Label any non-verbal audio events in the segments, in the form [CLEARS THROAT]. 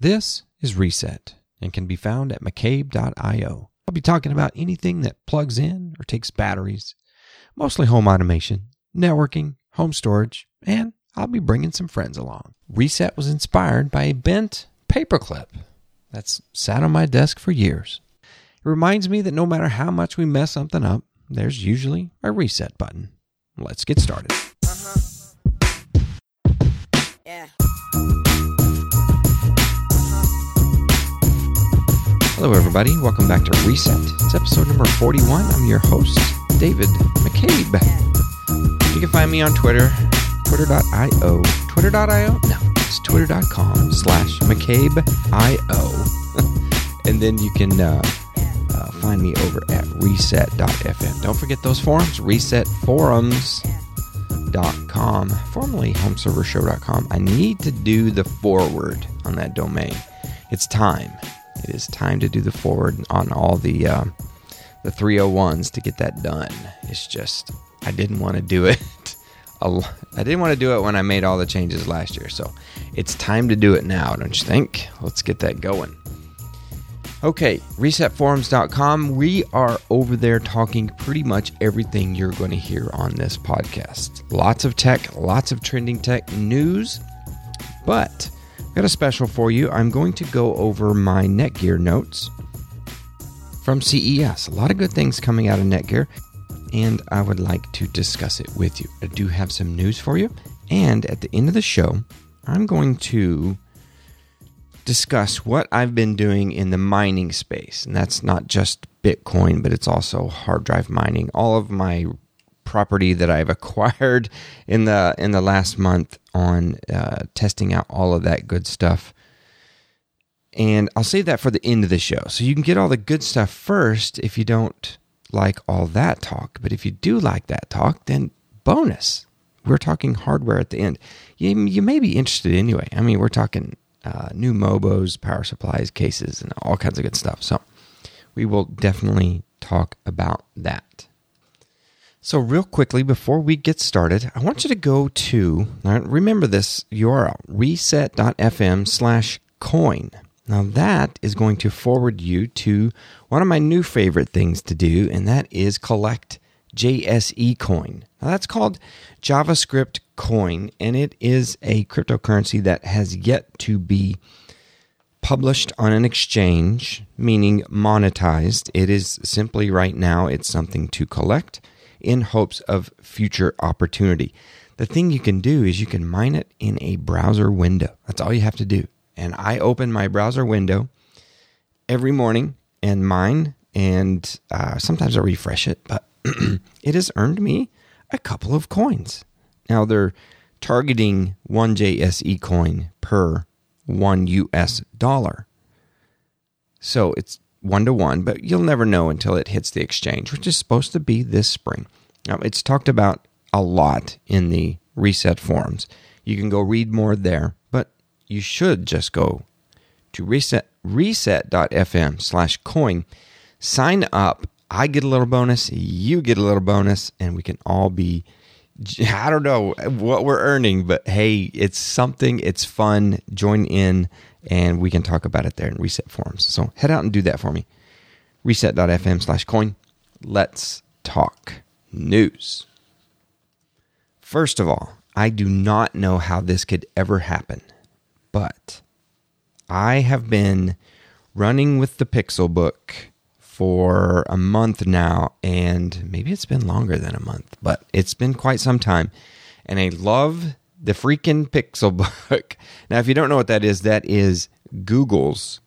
This is Reset and can be found at McCabe.io. I'll be talking about anything that plugs in or takes batteries, mostly home automation, networking, home storage, and I'll be bringing some friends along. Reset was inspired by a bent paperclip that's sat on my desk for years. It reminds me that no matter how much we mess something up, there's usually a reset button. Let's get started. Yeah. Hello, everybody. Welcome back to Reset. It's episode number 41. I'm your host, David McCabe. You can find me on Twitter, twitter.io. Twitter.io? No, it's twitter.com slash McCabeIO. [LAUGHS] and then you can uh, uh, find me over at reset.fm. Don't forget those forums, resetforums.com, formerly homeservershow.com. I need to do the forward on that domain. It's time. It is time to do the forward on all the um, the 301s to get that done. It's just I didn't want to do it. [LAUGHS] I didn't want to do it when I made all the changes last year. So it's time to do it now, don't you think? Let's get that going. Okay, resetforums.com. We are over there talking pretty much everything you're going to hear on this podcast. Lots of tech, lots of trending tech news, but got a special for you. I'm going to go over my Netgear notes from CES. A lot of good things coming out of Netgear, and I would like to discuss it with you. I do have some news for you, and at the end of the show, I'm going to discuss what I've been doing in the mining space. And that's not just Bitcoin, but it's also hard drive mining. All of my property that I've [LAUGHS] acquired in the in the last month on uh, testing out all of that good stuff. And I'll save that for the end of the show. So you can get all the good stuff first if you don't like all that talk. But if you do like that talk, then bonus. We're talking hardware at the end. You, you may be interested anyway. I mean, we're talking uh, new Mobos, power supplies, cases, and all kinds of good stuff. So we will definitely talk about that. So, real quickly, before we get started, I want you to go to, remember this URL, reset.fm slash coin. Now, that is going to forward you to one of my new favorite things to do, and that is collect JSE coin. Now, that's called JavaScript coin, and it is a cryptocurrency that has yet to be published on an exchange, meaning monetized. It is simply right now, it's something to collect in hopes of future opportunity. The thing you can do is you can mine it in a browser window. That's all you have to do. And I open my browser window every morning and mine, and uh, sometimes I refresh it, but [CLEARS THROAT] it has earned me a couple of coins. Now they're targeting one JSE coin per one US dollar. So it's one to one, but you'll never know until it hits the exchange, which is supposed to be this spring. Now, it's talked about a lot in the reset forums. You can go read more there, but you should just go to reset reset.fm slash coin, sign up. I get a little bonus, you get a little bonus, and we can all be I don't know what we're earning, but hey, it's something, it's fun. Join in and we can talk about it there in reset forums. So head out and do that for me. Reset.fm slash coin. Let's talk news. First of all, I do not know how this could ever happen, but I have been running with the Pixel Book for a month now, and maybe it's been longer than a month, but it's been quite some time. And I love the freaking Pixel Book. [LAUGHS] Now, if you don't know what that is, that is Google's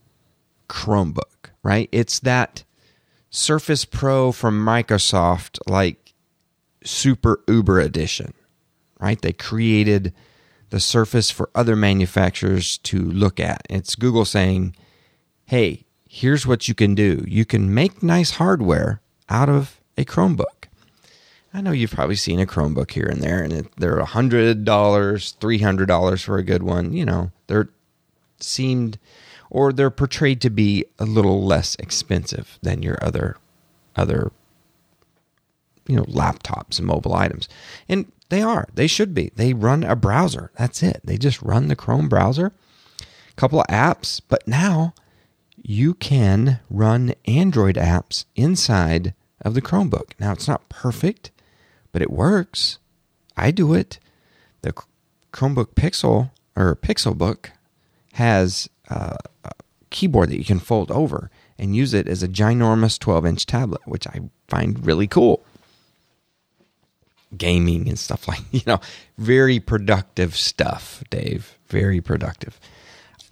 Chromebook, right? It's that Surface Pro from Microsoft, like super uber edition, right? They created the Surface for other manufacturers to look at. It's Google saying, hey, here's what you can do. You can make nice hardware out of a Chromebook. I know you've probably seen a Chromebook here and there, and it, they're $100, $300 for a good one. You know, they're seemed or they're portrayed to be a little less expensive than your other other you know laptops and mobile items and they are they should be they run a browser that's it they just run the chrome browser a couple of apps, but now you can run Android apps inside of the Chromebook. Now, it's not perfect, but it works. I do it. The Chromebook Pixel or Pixelbook has uh, a keyboard that you can fold over and use it as a ginormous 12 inch tablet, which I find really cool. Gaming and stuff [LAUGHS] like, you know, very productive stuff, Dave. Very productive.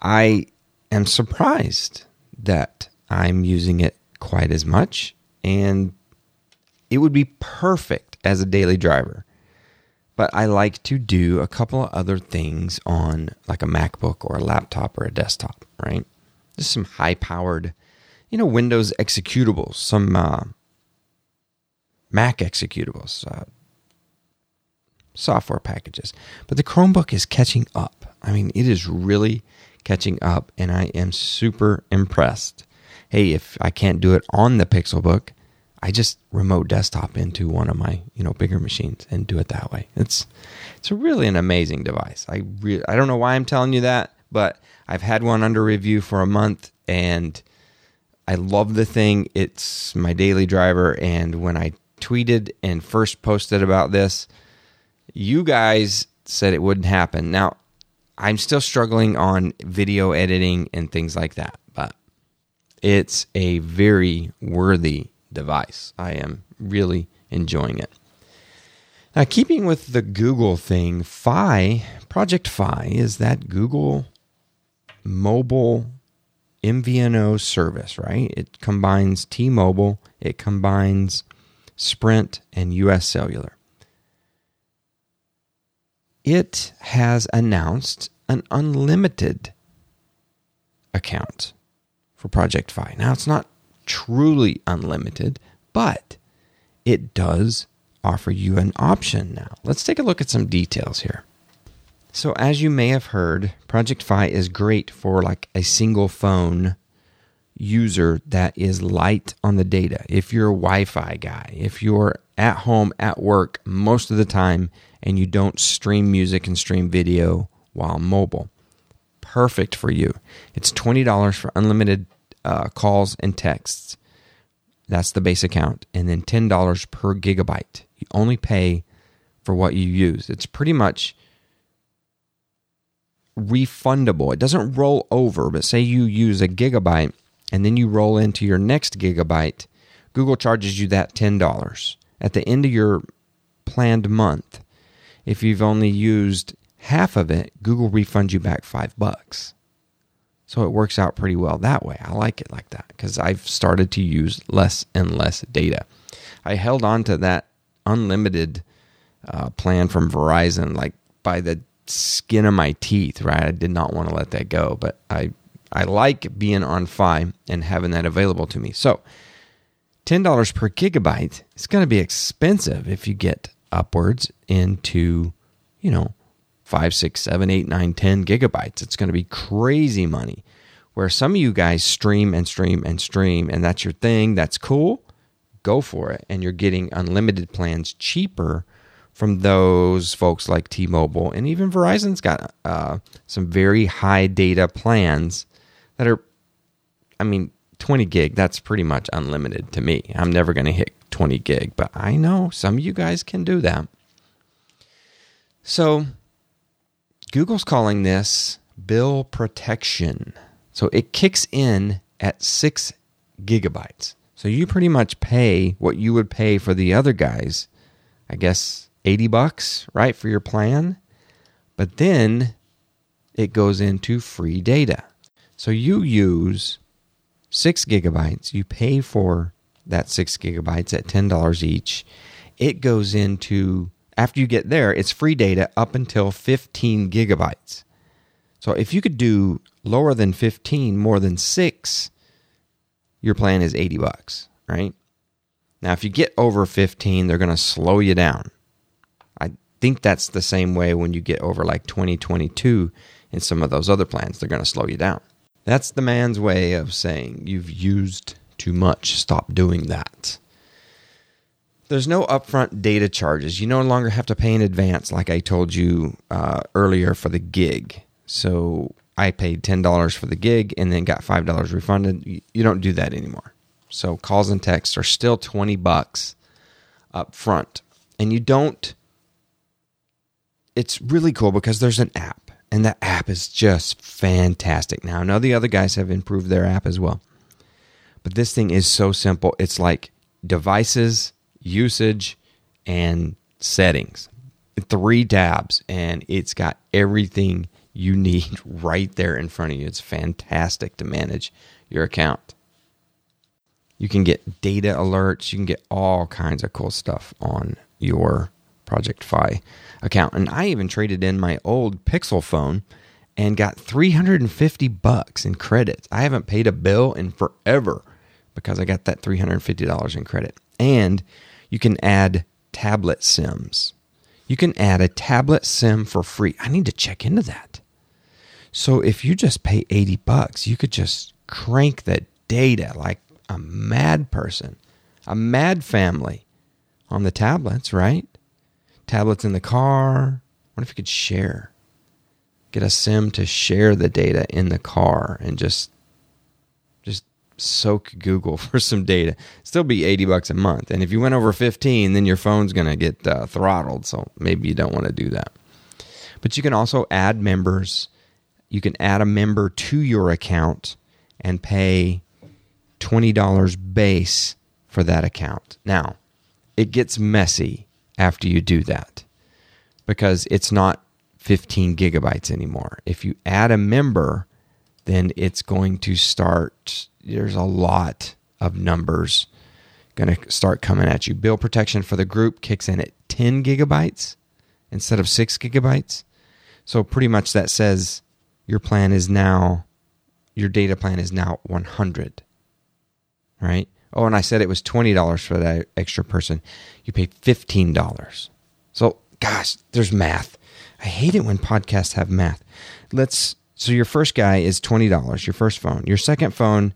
I am surprised that I'm using it quite as much, and it would be perfect as a daily driver. But I like to do a couple of other things on like a MacBook or a laptop or a desktop, right? Just some high powered, you know, Windows executables, some uh, Mac executables, uh, software packages. But the Chromebook is catching up. I mean, it is really catching up, and I am super impressed. Hey, if I can't do it on the Pixelbook, I just remote desktop into one of my you know bigger machines and do it that way. It's it's really an amazing device. I really I don't know why I'm telling you that, but I've had one under review for a month and I love the thing. It's my daily driver, and when I tweeted and first posted about this, you guys said it wouldn't happen. Now I'm still struggling on video editing and things like that, but it's a very worthy device. I am really enjoying it. Now, keeping with the Google thing, Fi, Project Fi is that Google mobile MVNO service, right? It combines T Mobile, it combines Sprint and US Cellular it has announced an unlimited account for Project Fi. Now, it's not truly unlimited, but it does offer you an option now. Let's take a look at some details here. So, as you may have heard, Project Fi is great for like a single phone user that is light on the data. If you're a Wi Fi guy, if you're at home at work most of the time and you don't stream music and stream video while mobile. Perfect for you. It's $20 for unlimited uh, calls and texts. That's the base account. And then $10 per gigabyte. You only pay for what you use. It's pretty much refundable. It doesn't roll over, but say you use a gigabyte and then you roll into your next gigabyte, Google charges you that $10. At the end of your planned month, if you've only used half of it, Google refunds you back five bucks. So it works out pretty well that way. I like it like that because I've started to use less and less data. I held on to that unlimited uh, plan from Verizon like by the skin of my teeth, right? I did not want to let that go, but I I like being on Fi and having that available to me. So, $10 per gigabyte is going to be expensive if you get upwards into, you know, five, six, seven, eight, nine, ten gigabytes. It's going to be crazy money. Where some of you guys stream and stream and stream, and that's your thing, that's cool, go for it. And you're getting unlimited plans cheaper from those folks like T Mobile. And even Verizon's got uh, some very high data plans that are, I mean, 20 gig, that's pretty much unlimited to me. I'm never going to hit 20 gig, but I know some of you guys can do that. So, Google's calling this bill protection. So, it kicks in at six gigabytes. So, you pretty much pay what you would pay for the other guys, I guess 80 bucks, right, for your plan. But then it goes into free data. So, you use six gigabytes, you pay for that six gigabytes at $10 each. It goes into, after you get there, it's free data up until 15 gigabytes. So if you could do lower than 15, more than six, your plan is 80 bucks, right? Now, if you get over 15, they're going to slow you down. I think that's the same way when you get over like 2022 in some of those other plans, they're going to slow you down. That's the man's way of saying you've used too much. Stop doing that. There's no upfront data charges. You no longer have to pay in advance, like I told you uh, earlier for the gig. So I paid $10 for the gig and then got $5 refunded. You don't do that anymore. So calls and texts are still 20 bucks up front. And you don't it's really cool because there's an app and the app is just fantastic. Now, I know the other guys have improved their app as well. But this thing is so simple. It's like devices, usage, and settings. Three tabs, and it's got everything you need [LAUGHS] right there in front of you. It's fantastic to manage your account. You can get data alerts, you can get all kinds of cool stuff on your Project Fi account. And I even traded in my old Pixel phone and got 350 bucks in credits. I haven't paid a bill in forever because I got that $350 in credit. And you can add tablet sims. You can add a tablet sim for free. I need to check into that. So if you just pay 80 bucks, you could just crank that data like a mad person, a mad family on the tablets, right? Tablets in the car. What if you could share? Get a sim to share the data in the car and just just soak Google [LAUGHS] for some data. Still be 80 bucks a month. And if you went over 15, then your phone's going to get uh, throttled. So maybe you don't want to do that. But you can also add members. You can add a member to your account and pay $20 base for that account. Now, it gets messy after you do that because it's not 15 gigabytes anymore. If you add a member, then it's going to start, there's a lot of numbers going to start coming at you. Bill protection for the group kicks in at 10 gigabytes instead of 6 gigabytes. So pretty much that says your plan is now, your data plan is now 100 right? Oh, and I said it was $20 for that extra person. You pay $15. So, gosh, there's math. I hate it when podcasts have math. Let's so your first guy is $20, your first phone. Your second phone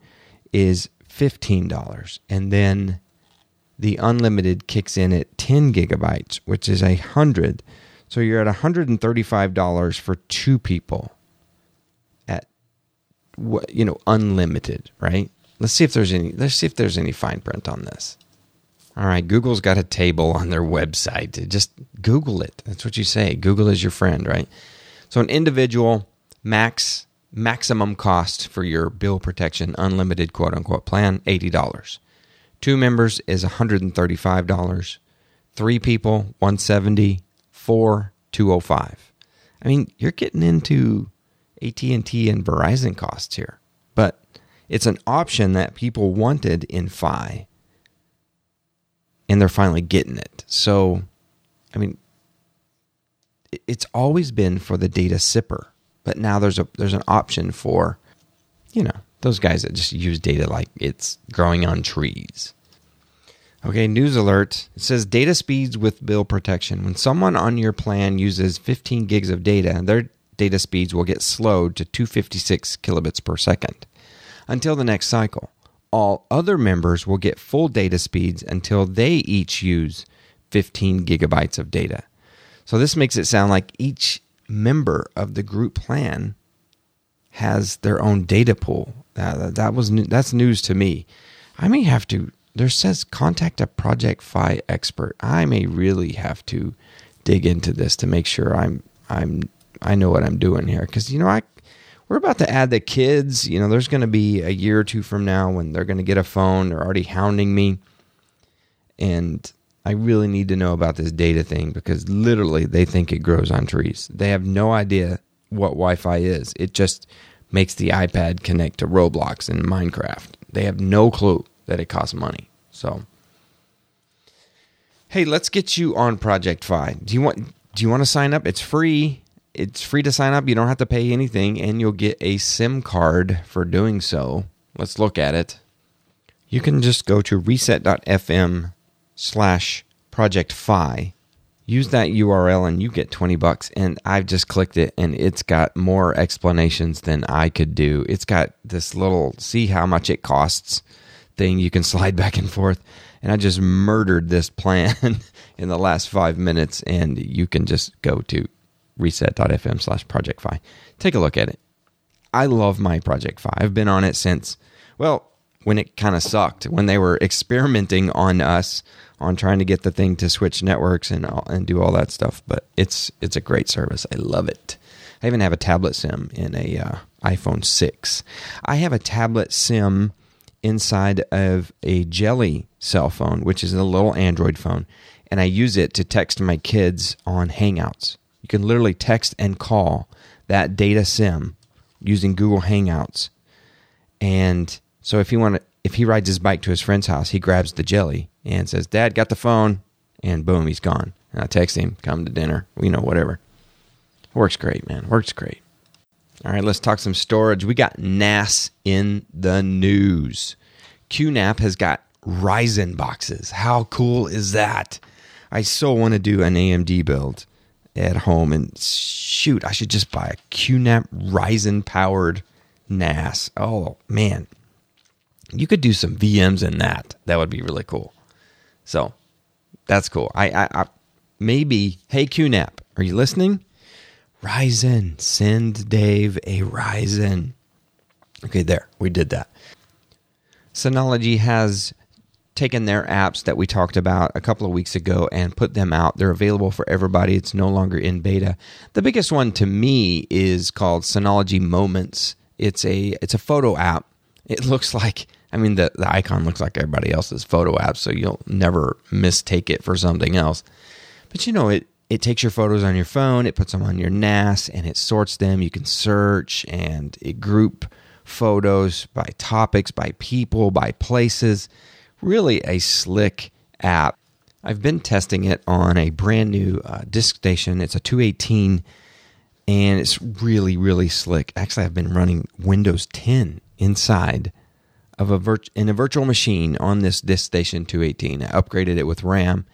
is $15. And then the unlimited kicks in at 10 gigabytes, which is a 100. So you're at $135 for two people at what, you know, unlimited, right? Let's see if there's any. Let's see if there's any fine print on this. All right, Google's got a table on their website. Just Google it. That's what you say. Google is your friend, right? So an individual max maximum cost for your bill protection unlimited quote unquote plan $80. Two members is $135. Three people 170, four 205. I mean, you're getting into AT&T and Verizon costs here. But it's an option that people wanted in Fi, and they're finally getting it. So, I mean, it's always been for the data sipper, but now there's a there's an option for, you know, those guys that just use data like it's growing on trees. Okay, news alert. It says data speeds with bill protection. When someone on your plan uses 15 gigs of data, their data speeds will get slowed to 256 kilobits per second until the next cycle. All other members will get full data speeds until they each use 15 gigabytes of data. So this makes it sound like each member of the group plan has their own data pool. Uh, that was that's news to me. I may have to. There says contact a Project Fi expert. I may really have to dig into this to make sure I'm I'm I know what I'm doing here because you know I we're about to add the kids. You know, there's going to be a year or two from now when they're going to get a phone. They're already hounding me. And I really need to know about this data thing because literally they think it grows on trees. They have no idea what Wi Fi is. It just makes the iPad connect to Roblox and Minecraft. They have no clue that it costs money. So, hey, let's get you on Project Fi. Do you want do you want to sign up? It's free it's free to sign up. You don't have to pay anything, and you'll get a SIM card for doing so. Let's look at it. You can just go to reset.fm slash project fi. Use that URL and you get 20 bucks. And I've just clicked it and it's got more explanations than I could do. It's got this little see how much it costs thing you can [LAUGHS] slide back and forth. And I just murdered this plan [LAUGHS] in the last five minutes. And you can just go to reset.fm slash project fi. Take a look at it. I love my Project Fi. I've been on it since, well, when it kind of sucked, when they were experimenting on us on trying to get the thing to switch networks and and do all that stuff. But it's it's a great service. I love it. I even have a tablet SIM in a uh, iPhone six. I have a tablet SIM inside of a Jelly cell phone, which is a little Android phone, and I use it to text my kids on Hangouts. You can literally text and call that data SIM using Google Hangouts. And so if you want if he rides his bike to his friend's house, he grabs the jelly and says, "Dad, got the phone," and boom, he's gone. And I text him, "Come to dinner," you know, whatever. Works great, man. Works great. All right, let's talk some storage. We got NAS in the news. QNAP has got Ryzen boxes. How cool is that? I so want to do an AMD build at home and shoot, I should just buy a QNAP Ryzen powered NAS. Oh man, you could do some VMs in that. That would be really cool. So that's cool. I, I, I maybe hey QNAP, are you listening? Ryzen, send Dave a Ryzen. Okay, there we did that. Synology has taken their apps that we talked about a couple of weeks ago and put them out. They're available for everybody. It's no longer in beta. The biggest one to me is called Synology Moments. It's a it's a photo app. It [LAUGHS] looks like I mean the, the icon looks like everybody else's photo app, so you'll never mistake it for something else. But you know, it it takes your photos on your phone, it puts them on your NAS, and it sorts them. You can search and it group photos by topics, by people, by places really a slick app. I've been testing it on a brand new uh, disk station. It's a 218 and it's really, really slick. Actually, I've been running Windows 10 inside of a virt- in a virtual machine on this disk station 218. I upgraded it with RAM.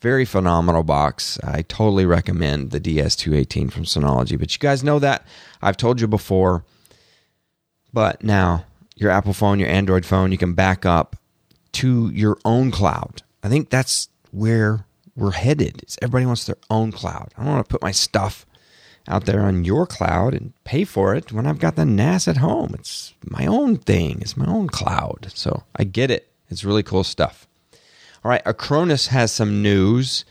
Very phenomenal box. I totally recommend the DS218 from Synology. But you guys know that. I've told you before. But now, your Apple phone, your Android phone, you can back up to your own cloud. I think that's where we're headed. Is everybody wants their own cloud. I don't want to put my stuff out there on your cloud and pay for it when I've got the NAS at home. It's my own thing. It's my own cloud. So I get it. It's really cool stuff. All right, Acronis has some news.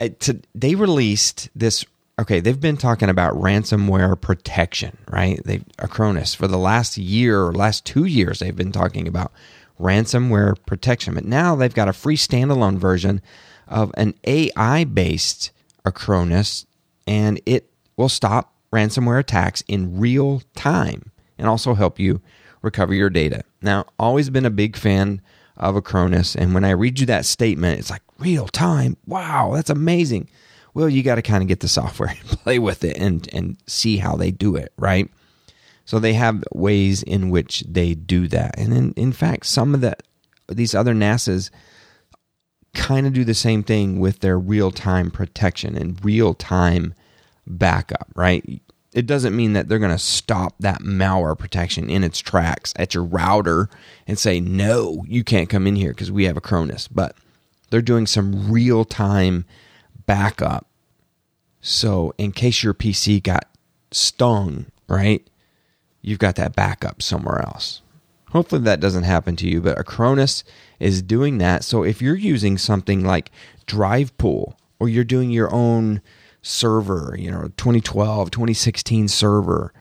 Uh, they released this. Okay, they've been talking about ransomware protection, right? They Acronis for the last year or last two years. They've been talking about ransomware protection. But now they've got a free standalone version of an AI based Acronis, and it will stop ransomware attacks in real time and also help you recover your data. Now, always been a big fan of Acronis, and when I read you that statement, it's like real time. Wow, that's amazing. Well, you got to kind of get the software [LAUGHS] and play with it and and see how they do it, right? So they have ways in which they do that. And in, in fact, some of the these other NASAs kind of do the same thing with their real-time protection and real-time backup, right? It doesn't mean that they're going to stop that malware protection in its tracks at your router and say, no, you can't come in here because we have Acronis. But they're doing some real time backup. So, in case your PC got stung, right? you've got that backup somewhere else. Hopefully that doesn't happen to you, but Acronis is doing that. So if you're using something like DrivePool or you're doing your own server, you know, 2012, 2016 server,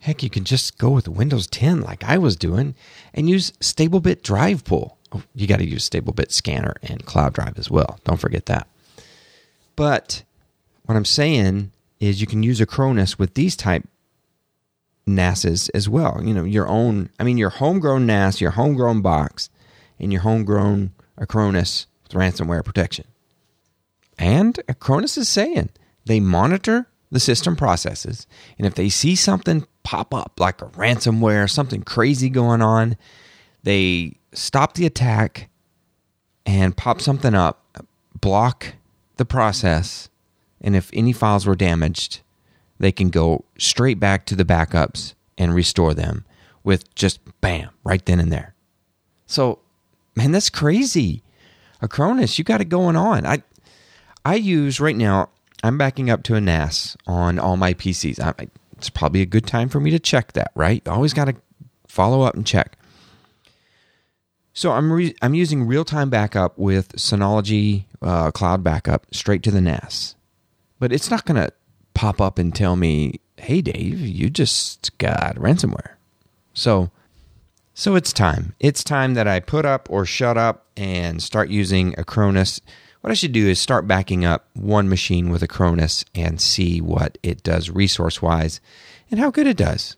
heck, you can just go with Windows 10 like I was doing and use StableBit DrivePool. Oh, you got to use StableBit Scanner and Cloud Drive as well. Don't forget that. But what I'm saying is you can use Acronis with these type NASs as well. You know, your own, I mean, your homegrown NAS, your homegrown box, and your homegrown Acronis with ransomware protection. And Acronis is saying they monitor the system processes, and if they see something pop up like a ransomware, something crazy going on, they stop the attack and pop something up, block the process, and if any files were damaged, they can go straight back to the backups and restore them with just bam, right then and there. So, man, that's crazy. Acronis, you got it going on. I I use right now. I'm backing up to a NAS on all my PCs. I, it's probably a good time for me to check that, right? You always got to follow up and check. So I'm re- I'm using real time backup with Synology uh, Cloud Backup straight to the NAS, but it's not going to pop up and tell me, "Hey, Dave, you just got ransomware." So, so it's time. It's time that I put up or shut up and start using Acronis. What I should do is start backing up one machine with a Acronis and see what it does resource wise and how good it does.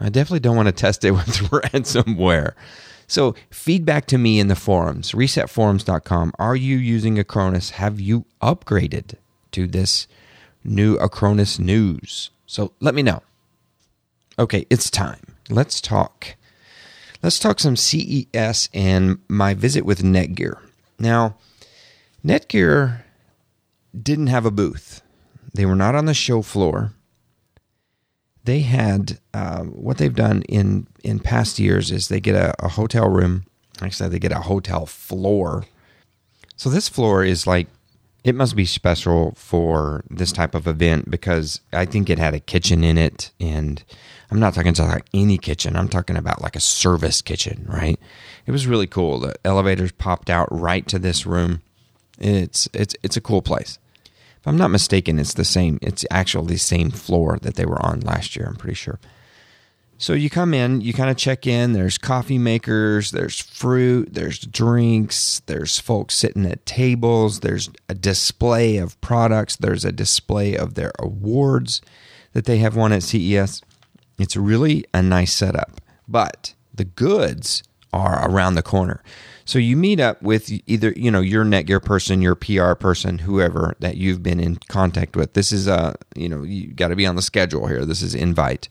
I definitely don't want to [LAUGHS] test it with [LAUGHS] ransomware. So, feedback to me in the forums, resetforums.com. Are you using Acronis? Have you upgraded to this new Acronis news? So, let me know. Okay, it's time. Let's talk. Let's talk some CES and my visit with Netgear. Now, Netgear didn't have a booth. They were not on the show floor they had uh, what they've done in in past years is they get a, a hotel room. Actually, they get a hotel floor. So this floor is like it must be special for this type of event because I think it had a kitchen in it, and I'm not talking about any kitchen. I'm talking about like a service kitchen, right? It was really cool. The elevators popped out right to this room. It's it's it's a cool place. If I'm not mistaken, it's the same. It's actually the same floor that they were on last year. I'm pretty sure. So you come in, you kind of check in. There's coffee makers, there's fruit, there's drinks, there's folks sitting at tables, there's a display of products, there's a display of their awards that they have won at CES. It's really a nice setup, but the goods are around the corner. So you meet up with either you know your Netgear person, your PR person, whoever that you've been in contact with. This is a you know you got to be on the schedule here. This is invite,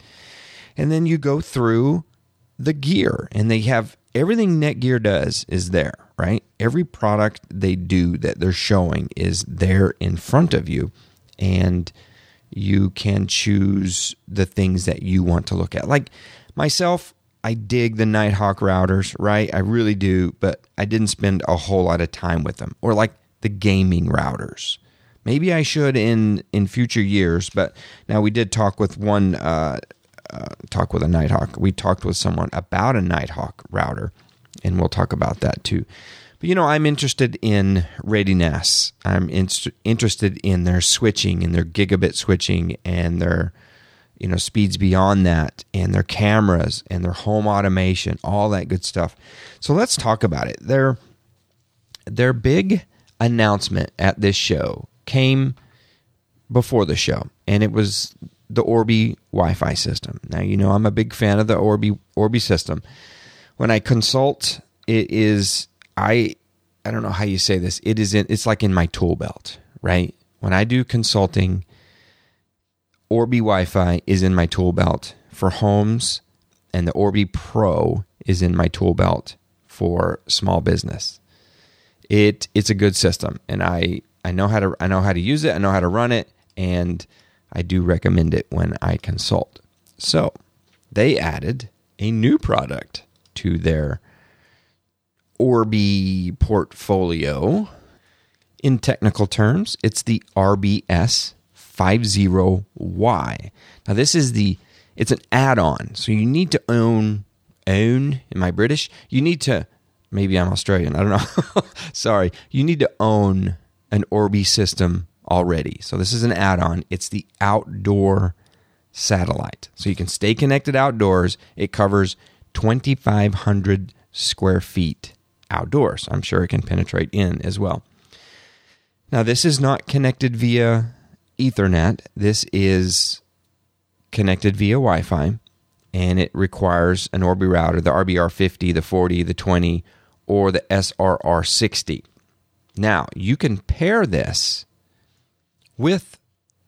and then you go through the gear, and they have everything Netgear does is there, right? Every product they do that they're showing is there in front of you, and you can choose the things that you want to look at. Like myself, I dig the Nighthawk routers, right? I really do, but I didn't spend a whole lot of time with them. Or like the gaming routers. Maybe I should in in future years, but now we did talk with one uh, uh, talk with a Nighthawk. We talked with someone about a Nighthawk router, and we'll talk about that too. But you know, I'm interested in ReadyNAS. I'm in- interested in their switching and their gigabit switching and their you know speeds beyond that and their cameras and their home automation all that good stuff. So let's talk about it. Their their big announcement at this show came before the show and it was the orbi wi-fi system. Now you know i'm a big fan of the orbi orbi system. When i consult it is i i don't know how you say this. It is in it's like in my tool belt right? When i do consulting Orbi Wi Fi is in my tool belt for homes, and the Orbi Pro is in my tool belt for small business. It it's a good system, and I I know how to I know how to use it. I know how to run it, and I do recommend it when I consult. So they added a new product to their Orbi portfolio. In technical terms, it's the RBS 50Y. Now this is the it's an add-on. So you need to own own am I British? You need to maybe I'm Australian, I don't know. [LAUGHS] Sorry. You need to own an Orbi system already. So this is an add-on. It's the outdoor satellite. So you can stay connected outdoors. It covers 2500 square feet outdoors. I'm sure it can penetrate in as well. Now, this is not connected via Ethernet. This is connected via Wi Fi and it requires an Orbi router, the RBR50, the 40, the 20, or the SRR60. Now, you can pair this with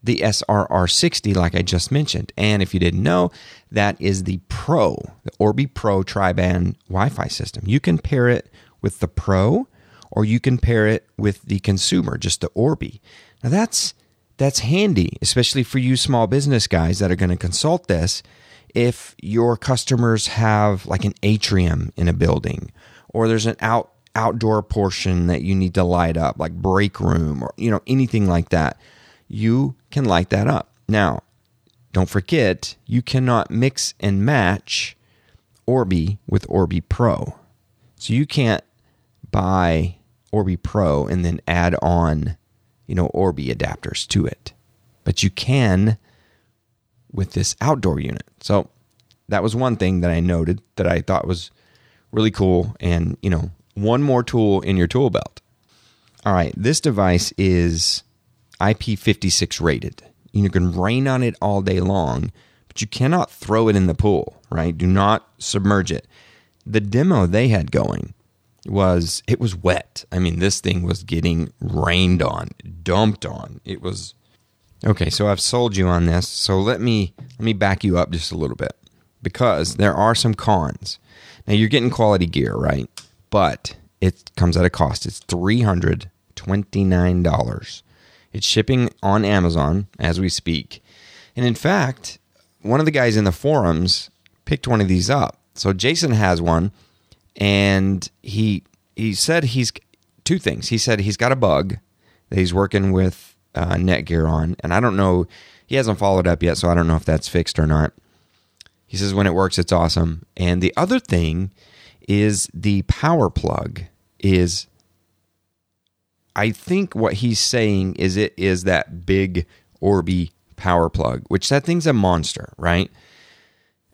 the SRR60, like I just mentioned. And if you didn't know, that is the Pro, the Orbi Pro tri band Wi Fi system. You can pair it with the Pro, or you can pair it with the consumer, just the Orbi. Now, that's that's handy, especially for you small business guys that are going to consult this. If your customers have like an atrium in a building, or there's an out outdoor portion that you need to light up, like break room, or you know anything like that, you can light that up. Now, don't forget, you cannot mix and match Orbi with Orbi Pro. So you can't buy Orbi Pro and then add on, you know, Orbi adapters to it. But you can with this outdoor unit. So that was one thing that I noted that I thought was really cool and, you know, one more tool in your tool belt. All right, this device is IP56 rated. You can rain on it all day long, but you cannot throw it in the pool, right? Do not submerge it. The demo they had going was it was wet. I mean, this thing was getting rained on, dumped on. It was Okay, so I've sold you on this. So let me let me back you up just a little bit because there are some cons. Now you're getting quality gear, right? But it comes at a cost. It's $329. It's shipping on Amazon as we speak. And in fact, one of the guys in the forums picked one of these up. So Jason has one and he he said he's two things. He said he's got a bug that he's working with uh, Netgear on, and I don't know. He hasn't followed up yet, so I don't know if that's fixed or not. He says when it works, it's awesome. And the other thing is the power plug is I think what he's saying is it is that big Orbi power plug, which that thing's a monster, right?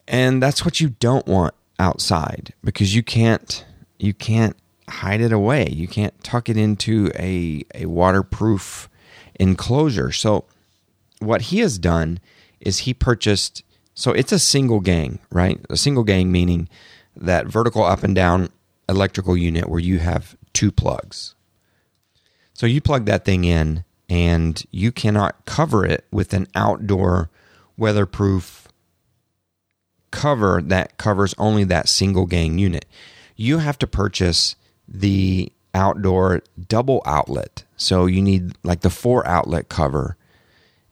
And that's what you don't want outside because you can't you can't hide it away. You can't tuck it into a a waterproof enclosure. So what he has done is he purchased so it's a single gang, right? A single gang meaning that vertical up and down electrical unit where you have two plugs. So you plug that thing in and you cannot cover it with an outdoor weatherproof cover that covers only that single gang unit. You have to purchase the outdoor double outlet. So you need like the four outlet cover.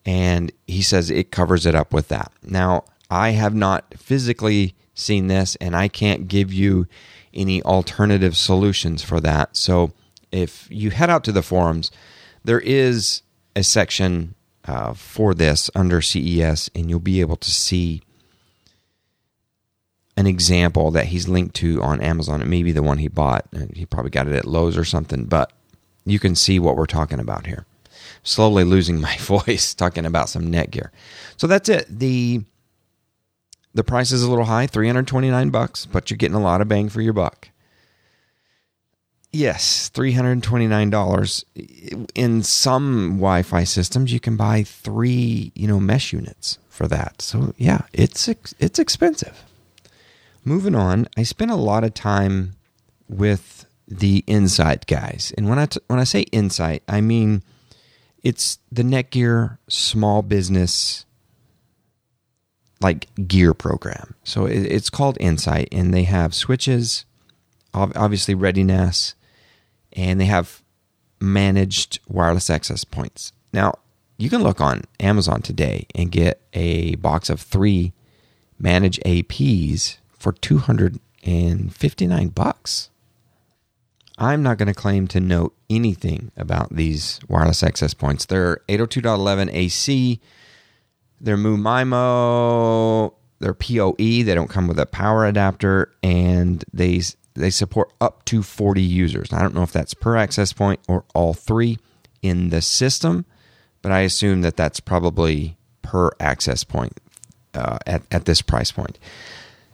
And he says it covers it up with that. Now, I have not physically seen this and I can't give you any alternative solutions for that. So if you head out to the forums, there is a section uh, for this under CES, and you'll be able to see an example that he's linked to on Amazon. It may be the one he bought. Uh, he probably got it at Lowe's or something, but you can see what we're talking about here. Slowly losing [LAUGHS] my voice talking about some Netgear. So that's it. The the price is a little high, 329 bucks, but you're getting a lot of bang for your buck. Yes, $329. In some Wi-Fi systems you can buy 3, you know, mesh units for that. So, yeah, it's it's expensive. Moving on, I spent a lot of time with the Insight guys. And when I t- when I say Insight, I mean it's the Netgear small business like gear program. So it's called Insight, and they have switches, obviously ReadyNAS, and they have managed wireless access points. Now, you can look on Amazon today and get a box of three managed APs for 259 bucks. I'm not going to claim to know anything about these wireless access points. They're 802.11 AC they're MU-MIMO, they're PoE. They don't come with a power adapter, and they they support up to 40 users. I don't know if that's per access point or all three in the system, but I assume that that's probably per access point uh, at at this price point.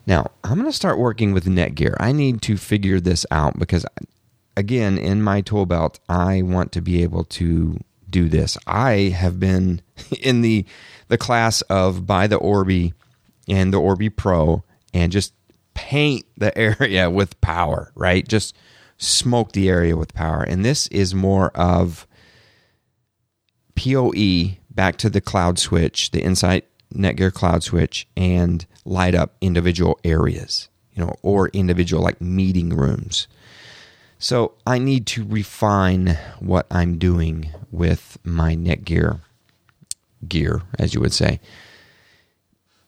Now I'm going to start working with Netgear. I need to figure this out because, again, in my tool belt, I want to be able to do this. I have been [LAUGHS] in the the class of buy the Orbi and the Orbi Pro and just paint the [LAUGHS] area with power, right? Just smoke the area with power. And this is more of PoE back to the cloud switch, the Insight Netgear cloud switch, and light up individual areas, you know, or individual like meeting rooms. So I need to refine what I'm doing with my Netgear gear, gear, as you would say.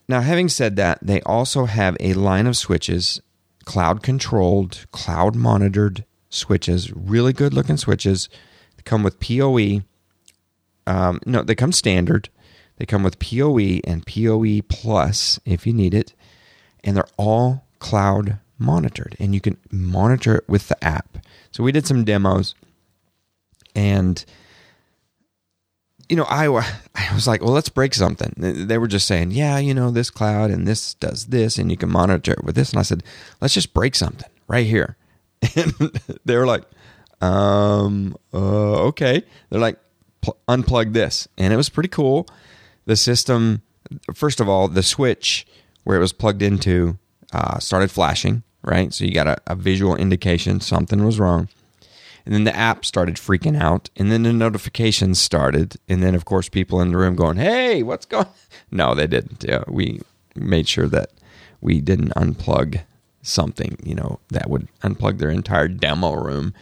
Now, having said that, they also have a line of switches, cloud controlled, cloud monitored switches, really good looking switches. They come with PoE. Um, no, they come standard. They come with PoE and PoE Plus if you need it, and they're all cloud monitored, and you can monitor it with the app. So we did some demos, and you know, I [LAUGHS] I was like, well, let's break something. They were just saying, yeah, you know, this cloud and this does this, and you can monitor it with this. And I said, let's just break something right here. [LAUGHS] And [LAUGHS] they were like, um, uh, okay. They're like, unplug this, and it was pretty cool. The system, first of all, the switch where it was plugged into uh, started flashing. Right, so you got a, a visual indication something was wrong. And then the app started freaking out. And then the notifications started. And then, of course, people in the room going, hey, what's going [LAUGHS] No, they didn't. Yeah, we made sure that we didn't unplug something, you know, that would unplug their entire demo room.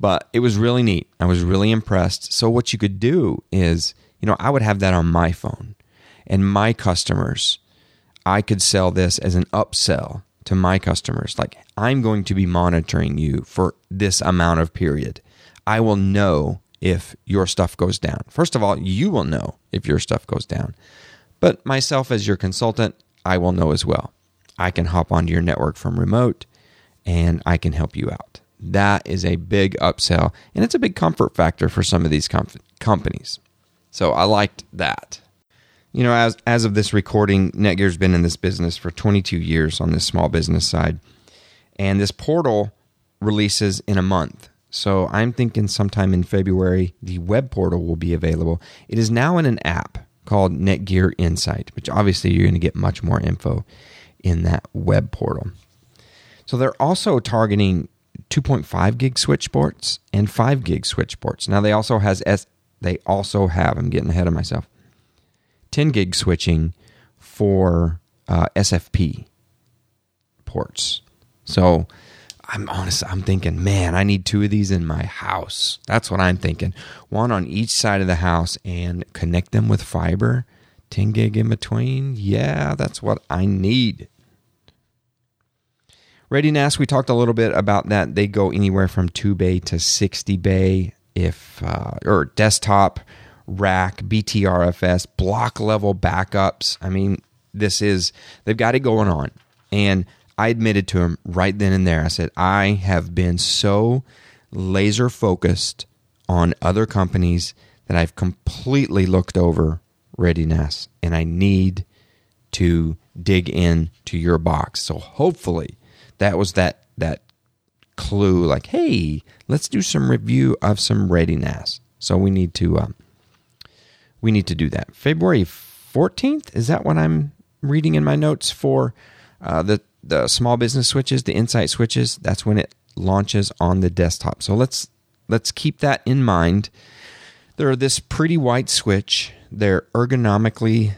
But it was really neat. I was really impressed. So, what you could do is, you know, I would have that on my phone. And my customers. I could sell this as an upsell to my customers. Like i'm going to be monitoring you for this amount of period. I will know if your stuff goes down. First of all you will know if your stuff goes down. But myself as your consultant i will know as well. I can hop onto your network from remote and i can help you out. That is a big upsell and it's a big comfort factor for some of these com- companies so i liked that you know, as as of this recording, Netgear's been in this business for 22 years on this small business side, and this portal releases in a month. So I'm thinking sometime in February the web portal will be available. It is now in an app called Netgear Insight, which obviously you're going to get much more info in that web portal. So they're also targeting 2.5 gig switch ports and 5 gig switch ports. Now they also has S they also have I'm getting ahead of myself 10 gig switching for uh, SFP ports. So I'm honest, I'm thinking, man, I need two of these in my house. That's what I'm thinking. One on each side of the house and connect them with fiber, 10 gig in between. Yeah, that's what I need. ReadyNAS, we talked a little bit about that. They go anywhere from 2 bay to 60 bay if uh, or desktop rack, BTRFS, block level backups. I mean, this is, they've got it going on. And I admitted to him right then and there, I said, I have been so laser focused on other companies that I've completely looked over ReadyNAS and I need to dig in to your box. So hopefully that was that that clue like, hey, let's do some review of some ReadyNAS. So we need to um, we need to do that. February 14th, is that what I'm reading in my notes for uh, the, the small business switches, the insight switches? That's when it launches on the desktop. So let's let's keep that in mind. They're this pretty white switch. They're ergonomically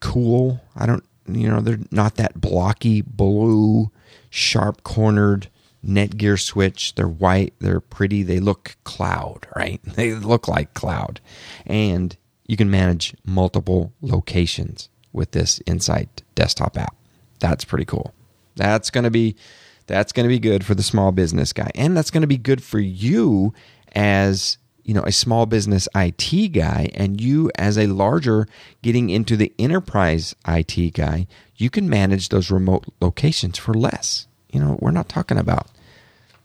cool. I don't, you know, they're not that blocky blue, sharp cornered Netgear switch. They're white, they're pretty, they look cloud, right? [LAUGHS] They look like cloud. And you can manage multiple locations with this Insight desktop app. That's pretty cool. That's going to be that's going to be good for the small business guy. And that's going to be good for you as you know a small business IT guy and you as a larger getting into the enterprise IT guy, you can manage those remote locations for less. You know, we're not talking about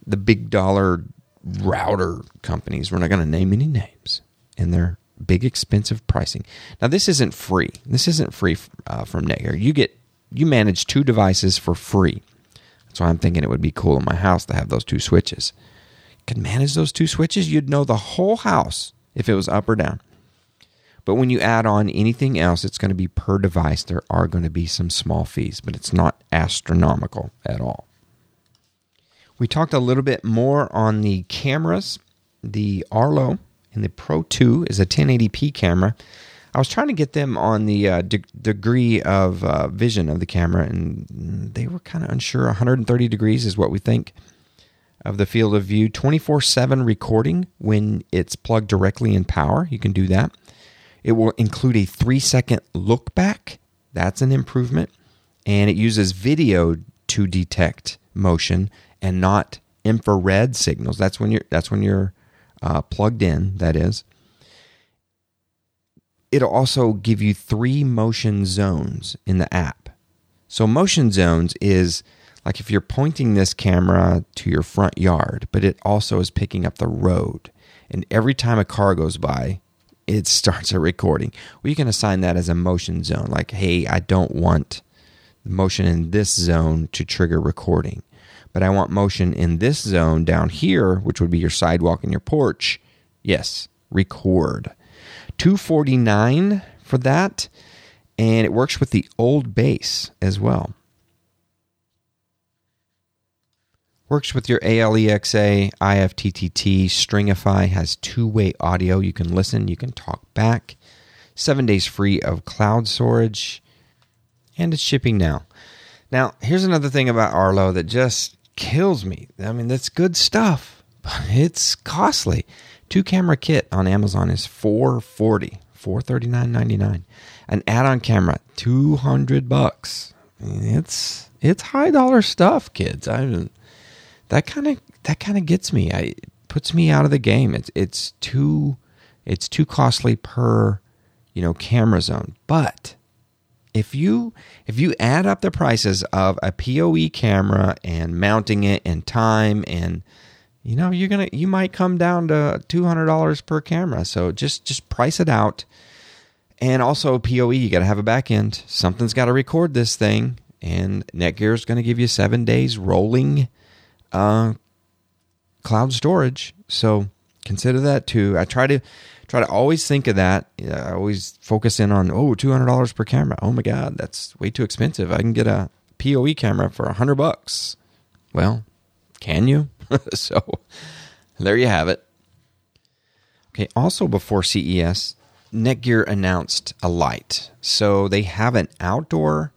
the big dollar router companies. We're not going to name any names, and their big expensive pricing. Now, this isn't free. This isn't free uh, from Netgear. You get you manage two devices for free. That's why I'm thinking it would be cool in my house to have those two switches. Could manage those two switches. You'd know the whole house if it was up or down. But when you add on anything else, it's going to be per device. There are going to be some small fees, but it's not astronomical at all. We talked a little bit more on the cameras. The Arlo and the Pro 2 is a 1080p camera. I was trying to get them on the uh, de- degree of uh, vision of the camera, and they were kind of unsure. 130 degrees is what we think of the field of view. 24 7 recording when it's plugged directly in power. You can do that. It will include a three second look back. That's an improvement. And it uses video to detect motion and not infrared signals. That's when you're that's when you're uh, plugged in. That is. it'll also give you three motion zones in the app. So, motion zones is like if you're pointing this camera to your front yard, but it also is picking up the road. And every time a car goes by, it [LAUGHS] starts a recording. You can assign that as a motion zone. Like, hey, I don't want motion in this zone to trigger recording, but I want motion in this zone down here, which would be your sidewalk and your porch. Yes, record. 249 for that, and it works with the old base as well. Works with your ALEXA, IFTTT, Stringify, has two way audio. You can listen, you can talk back. Seven days free of cloud storage, and it's shipping now. Now, here's another thing about Arlo that just kills me. I mean, that's good stuff, but [LAUGHS] it's costly. Two camera kit on Amazon is 440, 439.99. An add-on camera, 200 bucks. It's it's high dollar stuff, kids. I that kind of that kind of gets me. I puts me out of the game. It's it's too it's too costly per you know camera zone. But if you if you add up the prices of a PoE camera and mounting it and time and you know you're gonna you might come down to two hundred dollars per camera. So just just price it out. And also PoE, you got to have a back end. Something's got to record this thing, and Netgear is going to give you seven days rolling uh, cloud storage. So consider that too. I try to try to always think of that. I always focus in on oh two hundred dollars per camera. Oh my god, that's way too expensive. I can get a PoE camera for a hundred bucks. Well, can you? [LAUGHS] so there you have it. Okay. Also, before CES, Netgear announced a light. So they have an outdoor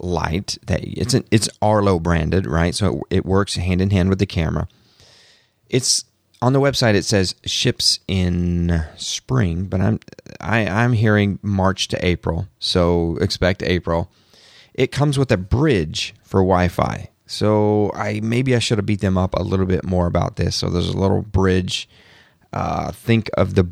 light that it's an, it's Arlo branded, right? So it, it works hand in hand with the camera. It's on the website. It says ships in spring, but I'm I, I'm hearing March to April, so expect April. It comes with a bridge for Wi-Fi, so I maybe I should have beat them up a little bit more about this. So there's a little bridge. Uh, think of the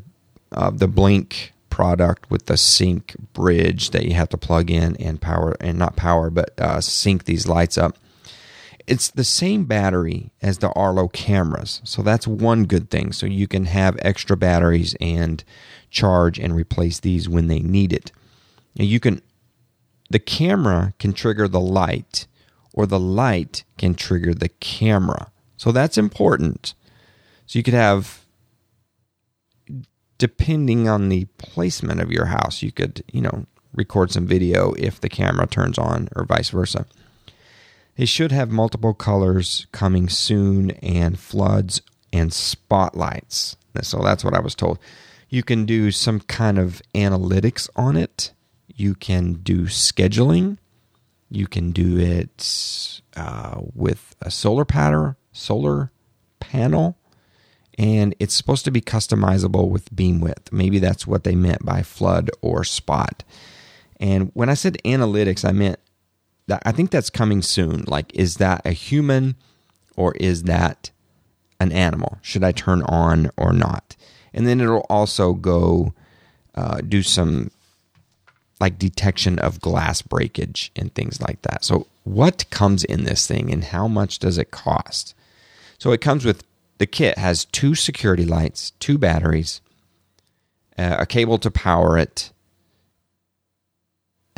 of the Blink product with the sync bridge that you have to plug in and power and not power but uh, sync these lights up it's the same battery as the arlo cameras. So that's one good thing. So you can have extra batteries and charge and replace these when they need it. You can the camera can trigger the light or the light can trigger the camera. So that's important. So you could have depending on the placement of your house, you could, you know, record some video if the camera turns on or vice versa. It should have multiple colors coming soon and floods and spotlights. So that's what I was told. You can do some kind of analytics on it. You can do scheduling. You can do it uh, with a solar pattern, solar panel and it's supposed to be customizable with beam width. Maybe that's what they meant by flood or spot. And when I said analytics, I meant I think that's coming soon. Like, is that a human or is that an animal? Should I turn on or not? And then it'll also go uh, do some like detection of glass breakage and things like that. So, what comes in this thing and how much does it cost? So, it comes with the kit has two security lights, two batteries, uh, a cable to power it,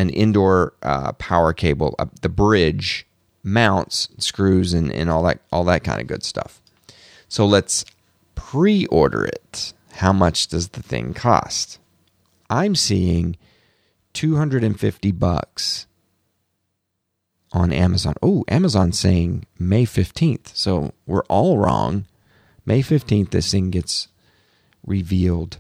an indoor uh, power cable, uh, the bridge, mounts, screws, and, and all that all that kind of good stuff. So let's pre-order it. How much does the thing cost? I'm seeing 250 bucks on Amazon. Oh, Amazon's saying May 15th. So we're all wrong. May 15th, this thing gets revealed.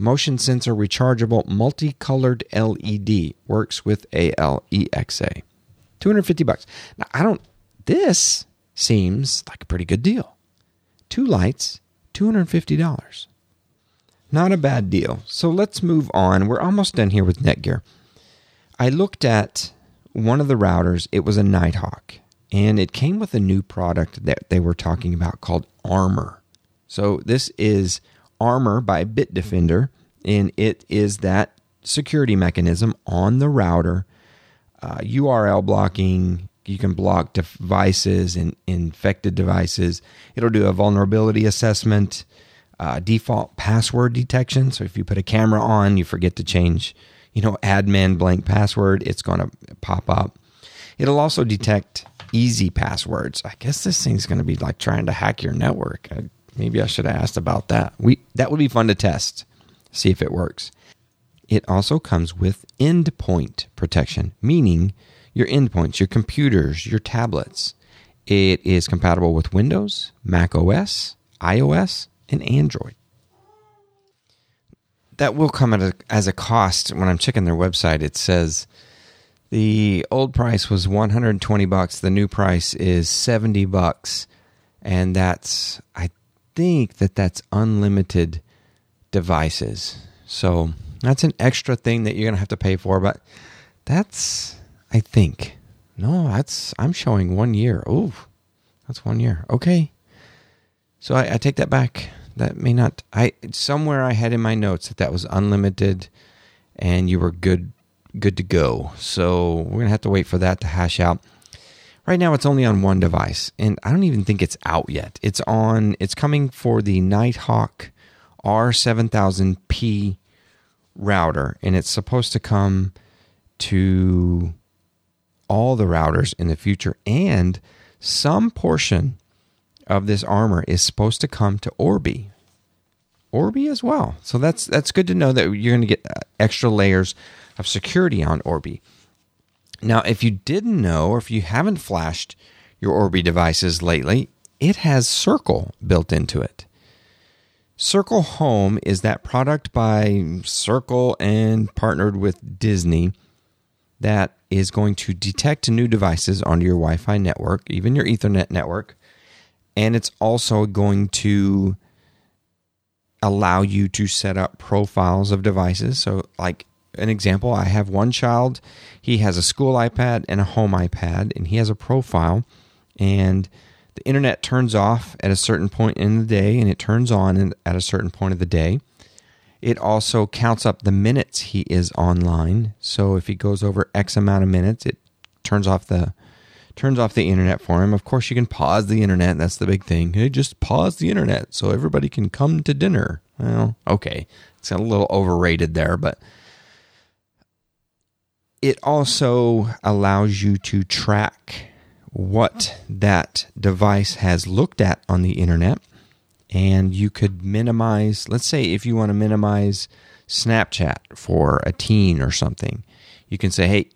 Motion sensor rechargeable multicolored LED works with ALEXA. 250 bucks. Now, I don't, this seems like a pretty good deal. Two lights, $250. Not a bad deal. So let's move on. We're almost done here with Netgear. I looked at one of the routers, it was a Nighthawk, and it came with a new product that they were talking about called Armor. So this is Armor by Bitdefender, and it is that security mechanism on the router, uh, URL blocking. You can block devices and infected devices. It'll do a vulnerability assessment, uh, default password detection. So if you put a camera on, you forget to change, you know, admin blank password, it's going to pop up. It'll also detect easy passwords. I guess this thing's going to be like trying to hack your network. I, maybe I should have asked about that. We that would be fun to test, see if it works. It also comes with endpoint protection, meaning your endpoints, your computers, your tablets. It is compatible with Windows, Mac OS, iOS, and Android. That will come at a, as a cost. When I'm checking their website, it says the old price was 120 bucks. The new price is 70 bucks, and that's I think that that's unlimited devices. So that's an extra thing that you're going to have to pay for, but that's, I think, no, that's, I'm showing one year. Oh, that's one year. Okay. So I, I, take that back. That may not, I, somewhere I had in my notes that that was unlimited and you were good, good to go. So we're going to have to wait for that to hash out. Right now it's only on one device and I don't even think it's out yet. It's on, it's coming for the Nighthawk R7000P router, and it's supposed to come to all the routers in the future, and some portion of this armor is supposed to come to Orbi. Orbi as well. So that's that's good to know that you're going to get uh, extra layers of security on Orbi. Now, if you didn't know or if you haven't flashed your Orbi devices lately, it has Circle built into it. Circle Home is that product by Circle and partnered with Disney that is going to detect new devices onto your Wi Fi network, even your Ethernet network. And it's also going to allow you to set up profiles of devices. So, like an example, I have one child, he has a school iPad and a home iPad, and he has a profile. And the internet turns off at a certain point in the day and it turns on at a certain point of the day. It also counts up the minutes he is online. So if he goes over X amount of minutes, it turns off the turns off the internet for him. Of course, you can pause the internet. That's the big thing. Hey, just pause the internet so everybody can come to dinner. Well, okay, it's a little overrated there, but it also allows you to track what that device has looked at on the internet. And you could minimize, let's say, if you want to minimize Snapchat for a teen or something, you can say, hey,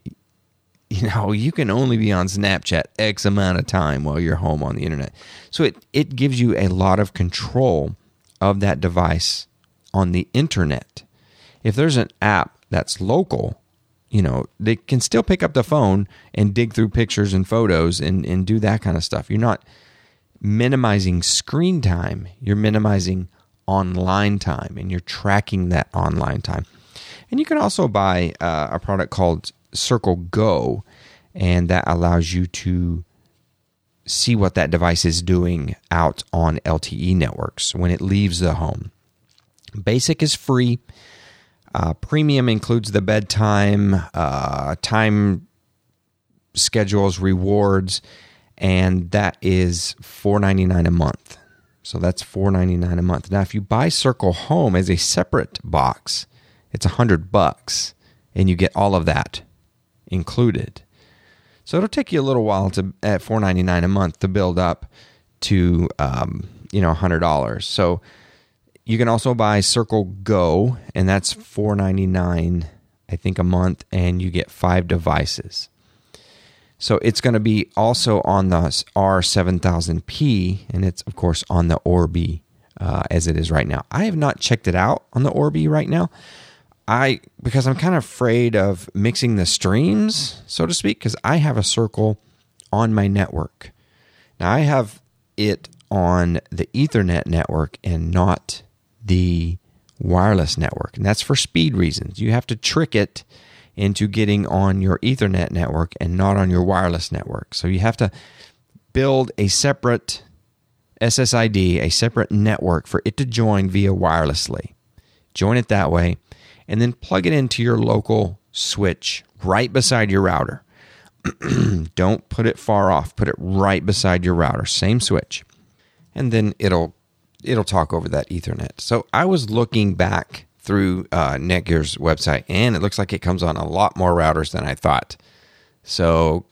you know, you can only be on Snapchat X amount of time while you're home on the internet. So it, it gives you a lot of control of that device on the internet. If there's an app that's local, you know, they can still pick up the phone and dig through pictures and photos and, and do that kind of stuff. You're not minimizing screen time, you're minimizing online time and you're tracking that online time. And you can also buy uh, a product called Circle Go, and that allows you to see what that device is doing out on LTE networks when it leaves the home. Basic is free. Uh, premium includes the bedtime, uh, time schedules, rewards, and that is four ninety nine a month. So that's four ninety nine a month. Now, if you buy Circle Home as a separate box, it's a hundred bucks, and you get all of that included. So it'll take you a little while to at four ninety nine a month to build up to um, you know hundred dollars. So you can also buy Circle Go, and that's four ninety nine, I think, a month, and you get five devices. So it's going to be also on the R7000P, and it's of course on the Orbi uh, as it is right now. I have not checked it out on the Orbi right now. I because I'm kind of afraid of mixing the streams, so to speak, because I have a circle on my network. Now I have it on the Ethernet network and not the wireless network. And that's for speed reasons. You have to trick it into getting on your Ethernet network and not on your wireless network. So you have to build a separate SSID, a separate network for it to join via wirelessly. Join it that way, and then plug it into your local switch right beside your router. [CLEARS THROAT] Don't put it far off. Put it right beside your router. Same switch. And then it'll it'll talk over that ethernet. So I was looking back through uh, Netgear's website and it looks like it comes on a lot more routers than I thought. So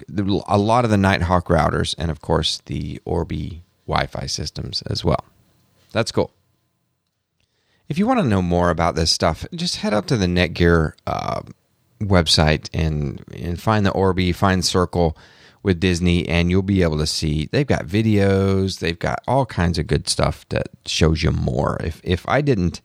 a lot of the Nighthawk routers and of course the Orbi Wi-Fi systems as well. That's cool. If you want to know more about this stuff, just head up to the Netgear uh, website and and find the Orbi, find Circle with Disney, and you'll be able to see they've got videos, they've got all kinds of good stuff that shows you more. If if I didn't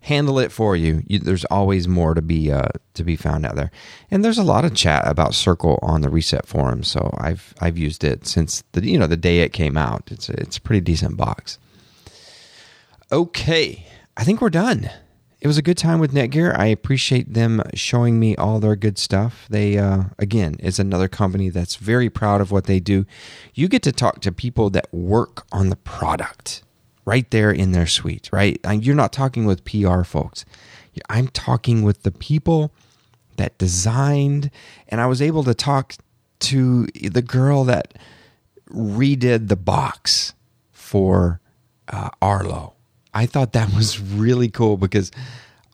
handle it for you, you there's always more to be uh, to be found out there, and there's a lot of chat about Circle on the Reset forum. So I've I've used it since the you know the day it came out. It's it's a pretty decent box. Okay, I think we're done. It was a good time with Netgear. I appreciate them showing me all their good stuff. They, uh, again, is another company that's very proud of what they do. You get to talk to people that work on the product right there in their suite, right? You're not talking with PR folks. I'm talking with the people that designed, and I was able to talk to the girl that redid the box for uh, Arlo I thought that was really cool because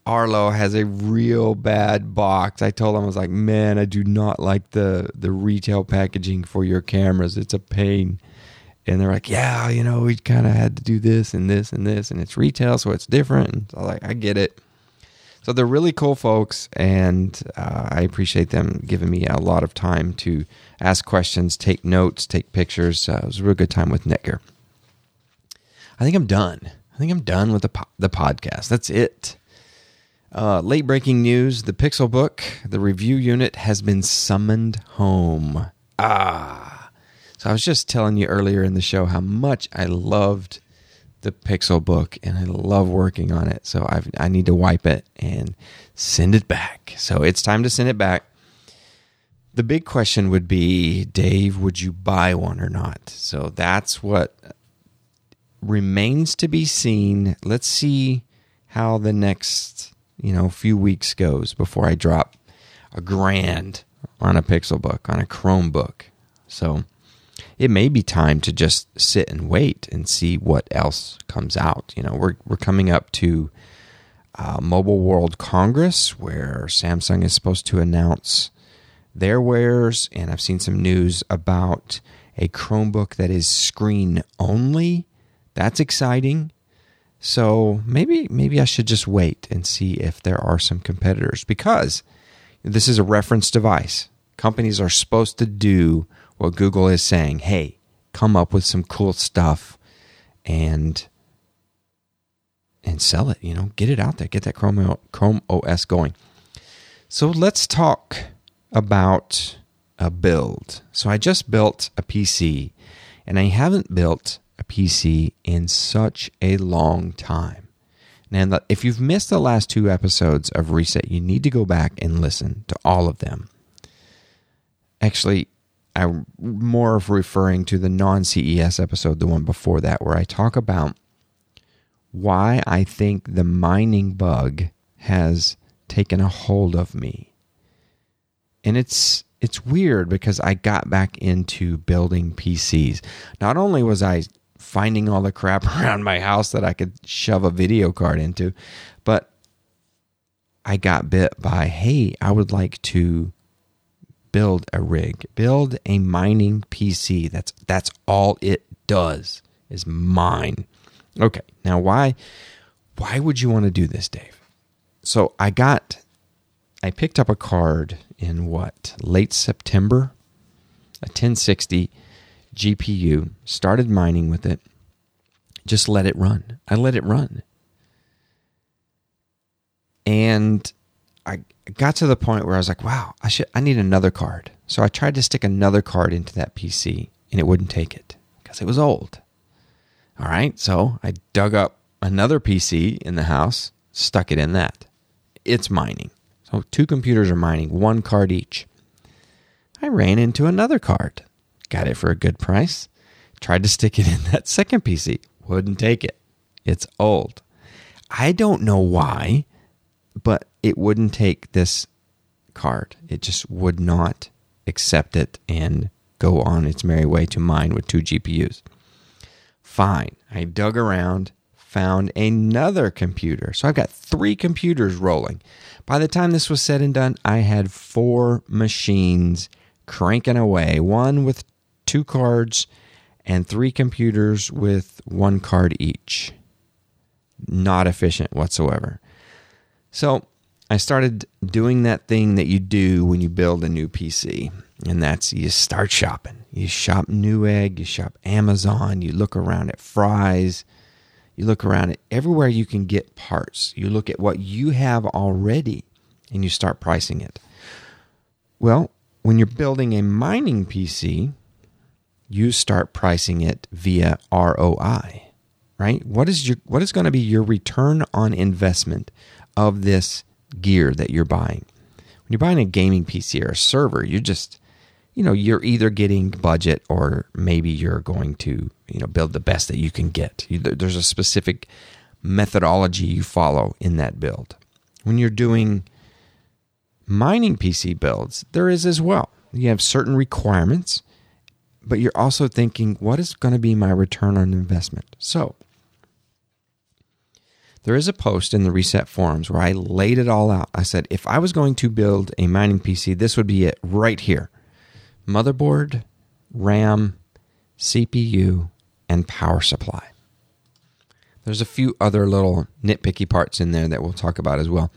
Arlo has a real bad box. I told him I was like, "Man, I do not like the the retail packaging for your cameras. It's a pain." And they're like, "Yeah, you know, we kind of had to do this and this and this, and it's retail, so it's different." And so I'm like, I get it. So they're really cool folks, and uh, I appreciate them giving me a lot of time to ask questions, take notes, take pictures. Uh, it was a real good time with Netgear. I think I'm done. I think I'm done with the po- the podcast. That's it. Uh, late breaking news: the Pixel Book, the review unit has been summoned home. Ah, so I was just telling you earlier in the show how much I loved the Pixel Book, and I love working on it. So I've, I need to wipe it and send it back. So it's time to send it back. The big question would be, Dave, would you buy one or not? So that's what remains to be seen. Let's see how the next, you know, few weeks goes before I drop a grand on a Pixel book, on a Chromebook. So it may be time to just sit and wait and see what else comes out. You know, we're we're coming up to uh, Mobile World Congress where Samsung is supposed to announce their wares, and I've seen some news about a Chromebook that is screen only that's exciting. So maybe maybe I should just wait and see if there are some competitors because this is a reference device. Companies are supposed to do what Google is saying. Hey, come up with some cool stuff and and sell it, you know, get it out there, get that Chrome Chrome OS going. So let's talk about a build. So I just built a PC and I haven't built a PC in such a long time. And if you've missed the last two episodes of Reset, you need to go back and listen to all of them. Actually, I'm more of referring to the non CES episode, the one before that, where I talk about why I think the mining bug has taken a hold of me. And it's it's weird because I got back into building PCs. Not only was I finding all the crap [LAUGHS] around my house that I could shove a video card into. But I got bit by, hey, I would like to build a rig, build a mining PC. That's that's all it does is mine. Okay, now why why would you want to do this, Dave? So I got I picked up a card in what late September, a 1060 GPU, started mining with it, just let it run. I let it run. And I got to the point where I was like, wow, I should I need another card. So I tried to stick another card into that PC and it wouldn't take it because it was old. All right, so I dug up another PC in the house, stuck it in that. It's mining. So two computers are mining, one card each. I ran into another card got it for a good price, tried to stick it [LAUGHS] in that second PC, wouldn't take it. It's old. I don't know why, but it wouldn't take this card. It just would not accept it and go on its merry way to mine with two GPUs. Fine. I dug around, found another computer. So I've got three computers rolling. By the time this was said and done, I had four machines cranking away one with two cards and three computers with one card each. Not efficient whatsoever. So I started doing that thing that you do when you build a new PC, and that's you start shopping. You shop Newegg, you shop Amazon, you look around at Fry's, you look around at everywhere you can get parts. You look at what you have already and you start pricing it. Well, when you're building a mining PC, you start pricing it via ROI, right? What is your what is going to be your return on investment of this gear that you're buying? When you're buying a gaming PC or a server, you're just you know, you're either getting budget or maybe you're going to, you know, build the best that you can get. There's a specific methodology you follow in that build. When you're doing mining PC builds, there is as well. You have certain requirements, but you're also thinking, what is going to be my return on investment? So, there is a post in the Reset forums where I laid it all out. I said, if I was going to build a mining PC, this would be it right here motherboard, RAM, CPU, and power supply. There's a few other little nitpicky parts in there that we'll talk about as well.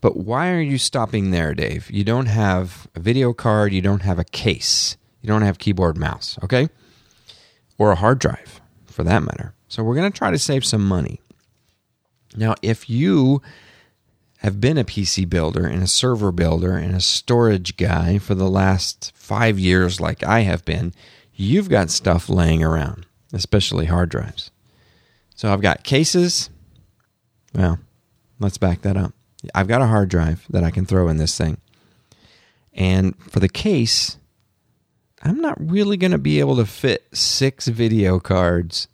But why are you stopping there, Dave? You don't have a video card, you don't have a case, you don't have keyboard, mouse, okay? Or a hard drive for that matter. So we're going to try to save some money. Now, if you have been a PC builder and a server builder and a storage guy for the last five years, like I have been, you've got stuff laying around, especially hard drives. So I've got cases. Well, let's back that up. I've got a hard drive that I can throw in this thing. And for the case, I'm not really going to be able to fit six video cards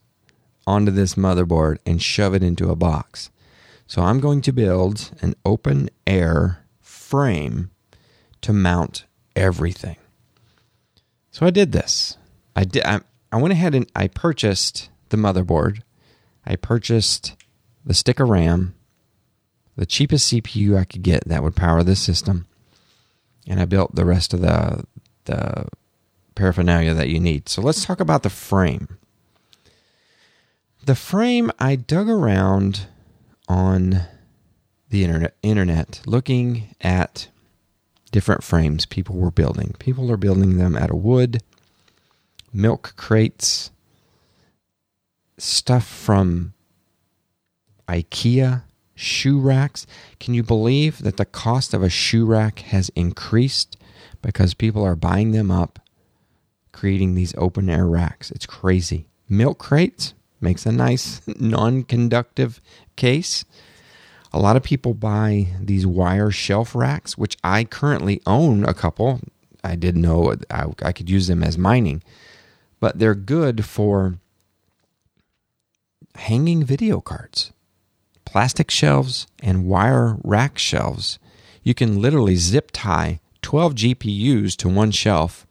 onto this motherboard and shove it into a box. So I'm going to build an open air frame to mount everything. So I did this. I did. I, I went ahead and I purchased the motherboard. I purchased the stick of RAM, the cheapest CPU I could get that would power this system, and I built the rest of the the paraphernalia that you need. So let's talk about the frame. The frame I dug around on the internet, internet looking at different frames people were building. People are building them out of wood, milk crates, stuff from IKEA, shoe racks. Can you believe that the cost of a shoe rack has increased because people are buying them up, creating these open air racks? It's crazy. Milk crates makes a nice [LAUGHS] non conductive case. A lot of people buy these wire shelf racks, which I currently own a couple. I didn't know I, I could use them as mining, but they're good for hanging video cards, plastic shelves, and wire rack shelves. You can literally zip tie 12 GPUs to one shelf,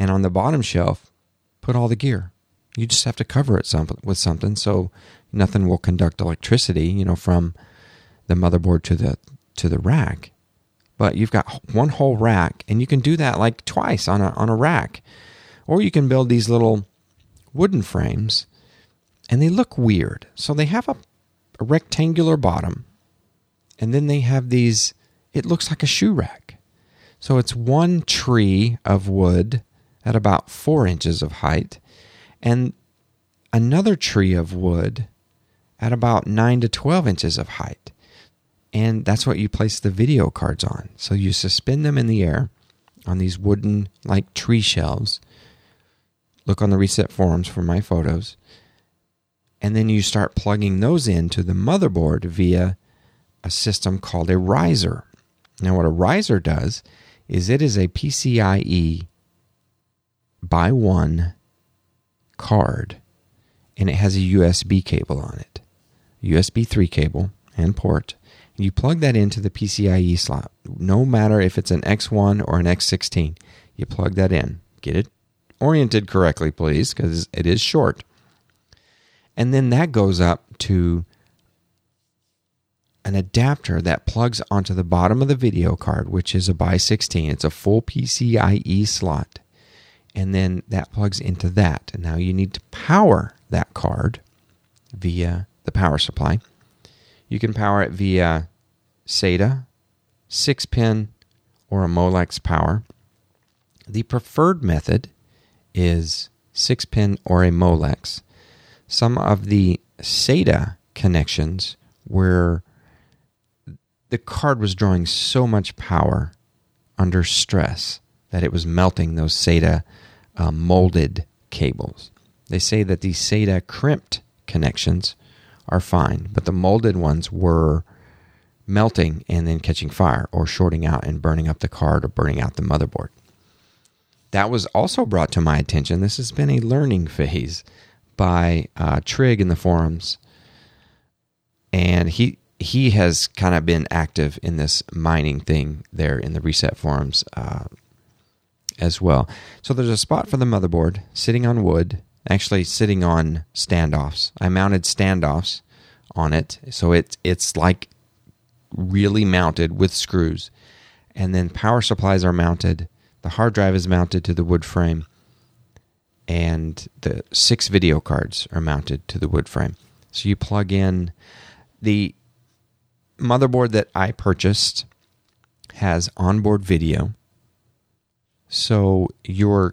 and on the bottom shelf, put all the gear. You just have to cover it some, with something so nothing will conduct electricity, you know, from the motherboard to the to the rack. But you've got one whole rack, and you can do that like twice on a on a rack, or you can build these little wooden frames, and they look weird. So they have a, a rectangular bottom, and then they have these. It looks like a shoe rack. So it's one tree of wood at about four inches of height, and another tree of wood at about 9 to 12 inches of height. And that's what you place the video cards on. So you suspend them in the air on these wooden, like tree shelves. Look on the reset forums for my photos. And then you start plugging those into the motherboard via a system called a riser. Now, what a riser does is it is a PCIe by one card and it has a USB cable on it. USB 3 cable and port. You plug that into the PCIe slot, no matter if it's an X1 or an X16. You plug that in. Get it oriented correctly, please, because it is short. And then that goes up to an adapter that plugs onto the bottom of the video card, which is a by 16. It's a full PCIe slot. And then that plugs into that. And now you need to power that card via the power supply. You can power it via SATA, 6 pin, or a Molex power. The preferred method is 6 pin or a Molex. Some of the SATA connections were the card was drawing so much power under stress that it was melting those SATA uh, molded cables. They say that these SATA crimped connections are fine, but the molded ones were melting and then catching fire or shorting out and burning up the card or burning out the motherboard. That was also brought to my attention. This has been a learning phase by uh, Trig in the forums, and he he has kind of been active in this mining thing there in the reset forums uh, as well. So there's a spot for the motherboard sitting on wood, actually sitting on standoffs. I mounted standoffs on it, so it's it's like really mounted with screws, and then power supplies are mounted. The hard drive is mounted to the wood frame, and the six video cards are mounted to the wood frame. So you plug in the motherboard that I purchased has onboard video. So you're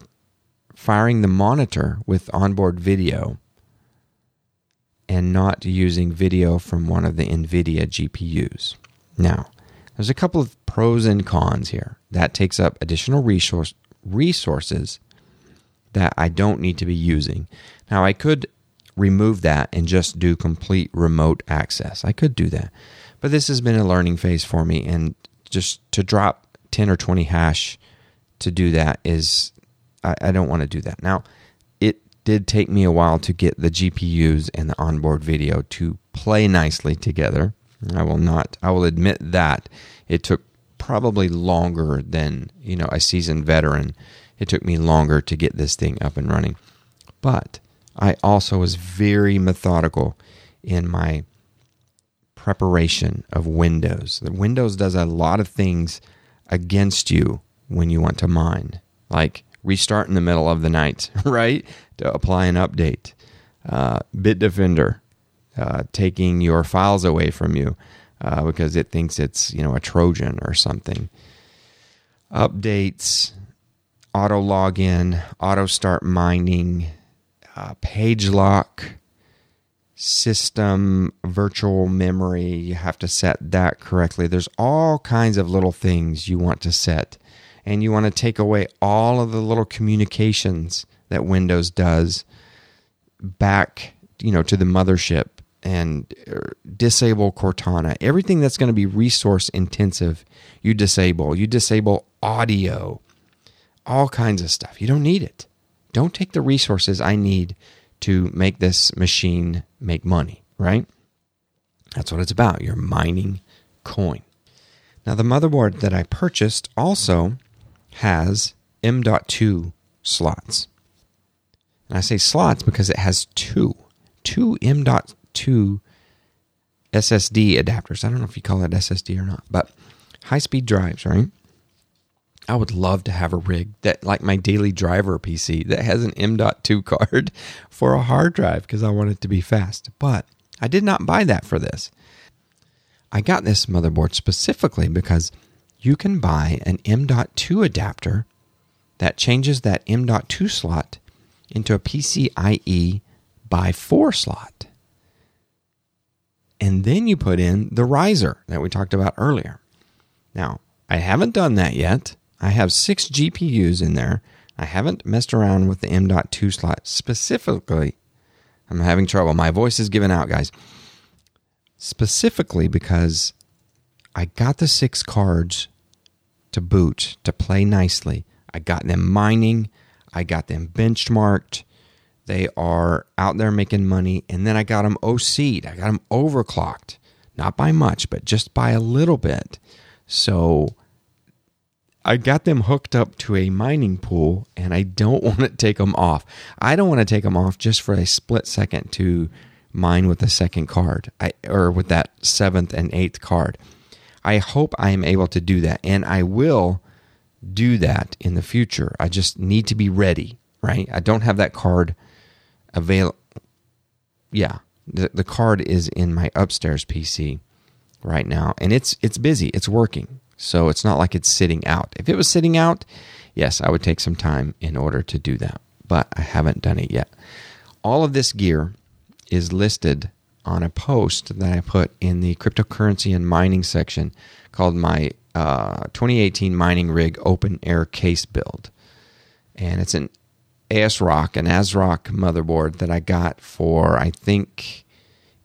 firing the monitor with onboard video and not using video from one of the NVIDIA GPUs. Now, there's a couple of pros and cons here. That takes up additional resource, resources that I don't need to be using. Now, I could remove that and just do complete remote access. I could do that. But this has been a learning phase for me, and just to drop 10 or 20 hash to do that is, I, I don't want to do that. Now, it did take me a while to get the GPUs and the onboard video to play nicely together. I will not, I will admit that it took probably longer than, you know, a seasoned veteran. It took me longer to get this thing up and running. But I also was very methodical in my preparation of Windows. The Windows does a lot of things against you when you want to mine, like restart in the middle of the night, [LAUGHS] right? To apply an update. Uh, Bitdefender, uh, taking your files away from you uh, because it thinks it's you know a Trojan or something. Updates, auto login, auto start mining, uh, page lock, system virtual memory. You have to set that correctly. There's all kinds of little things you want to set. And you want to take away all of the little communications that Windows does back, you know, to the mothership and er, disable Cortana. Everything that's going to be resource intensive, you disable. You disable audio. All kinds of stuff. You don't need it. Don't take the resources I need to make this machine make money, right? That's what it's about. You're mining coin. Now, the motherboard that I purchased also has M.2 slots. And I say slots because it has two, two M.2 SSD adapters. I don't know if you call it SSD or not, but high speed drives, right? I would love to have a rig that, like my daily driver PC, that has an M.2 [LAUGHS] card for a hard drive because I want it to be fast. But I did not buy that for this. I got this motherboard specifically because you can buy an M.2 adapter that changes that M.2 slot into a PCIe by 4 slot. And then you put in the riser that we talked about earlier. Now, I haven't done that yet I have six GPUs in there. I haven't messed around with the M.2 slot specifically. I'm having trouble. My voice is giving out, guys. Specifically because I got the six cards to boot to play nicely. I got them mining, I got them benchmarked. They are out there making money, and then I got them OC'd. I got them overclocked. not by much, but just by a little bit. So I got them hooked up to a mining pool and I don't [LAUGHS] want to take them off. I don't want to take them off just for a split second to mine with the second card I, or with that seventh and eighth card. I hope I am able to do that and I will do that in the future. I just need to be ready, right? I don't have that card available. Yeah, the, the card is in my upstairs PC right now and it's it's busy it's working so it's not like it's sitting out if it was sitting out yes i would take some time in order to do that but i haven't done it yet all of this gear is listed on a post that i put in the cryptocurrency and mining section called my uh, 2018 mining rig open air case build and it's an ASRock, an ASRock motherboard that I got for I think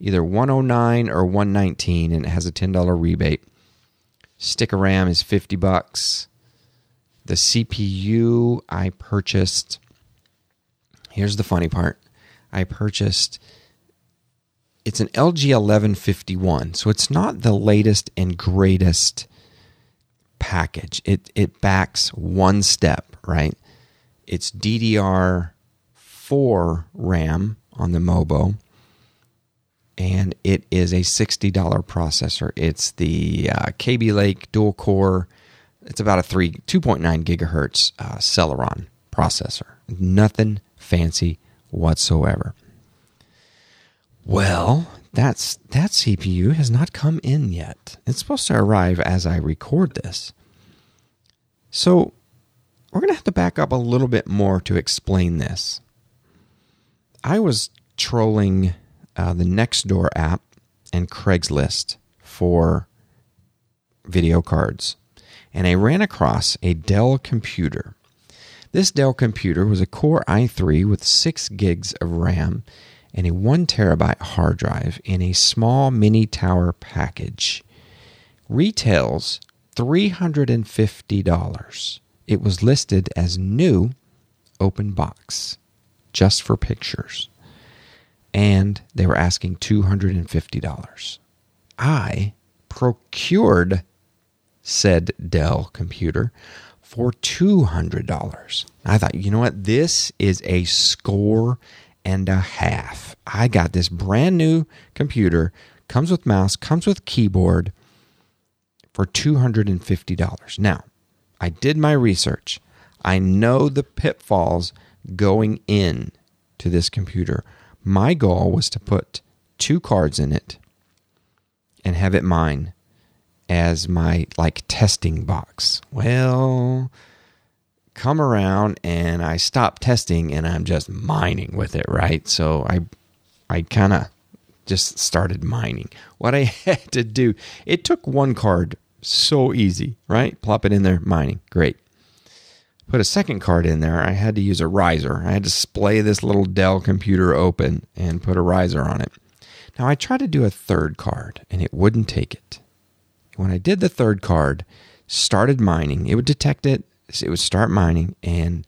either 109 or 119 and it has a $10 rebate. Stick of RAM is 50 bucks. The CPU I purchased Here's the funny part. I purchased it's an LG 1151, so it's not the latest and greatest package. It it backs one step, right? It's DDR4 RAM on the Mobo and it is a $60 processor. It's the uh, Kaby Lake dual core. It's about a 3 2.9 gigahertz uh, Celeron processor. Nothing fancy whatsoever. Well, that's that CPU has not come in yet. It's supposed to arrive as I record this. So, we're going to have to back up a little bit more to explain this. I was trolling uh, the Nextdoor app and Craigslist for video cards. And I ran across a Dell computer. This Dell computer was a Core i3 with 6 gigs of RAM and a 1 terabyte hard drive in a small mini tower package. Retails $350. It was listed as new open box just for pictures and they were asking $250. I procured said Dell computer for $200. I thought, you know what? This is a score and a half. I got this brand new computer, comes with mouse, comes with keyboard for $250. Now, I did my research. I know the pitfalls going in to this computer my goal was to put two cards in it and have it mine as my like testing box. Well, come around and I stop testing and I'm just mining with it, right? So I I kind of just started mining. What I [LAUGHS] had to do, it took one card so easy, right? Plop it in there, mining. Great put a second card in there, I had to use a riser. I had to splay this little Dell computer open and put a riser on it. Now I tried to do a third card and it wouldn't take it. When I did the third card, started mining, it would detect it, it would start mining, and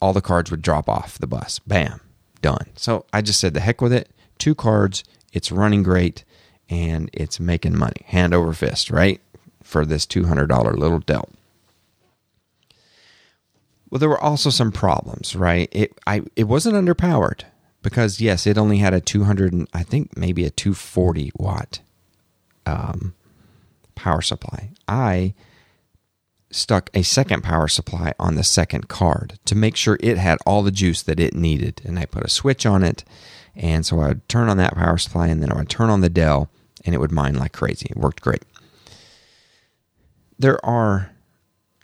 all the cards would drop off the bus. Bam, done. So I just said, the heck with it. Two cards, it's running great, and it's making money. Hand over fist, right? For this $200 little Dell. Well, there were also some problems, right? It I it wasn't underpowered because yes, it only had a 200 and I think maybe a 240 watt um, power supply. I stuck a second power supply on the second card to make sure it had all the juice that it needed, and I put a switch on it, and so I would turn on that power supply, and then I would turn on the Dell, and it would mine like crazy. It worked great. There are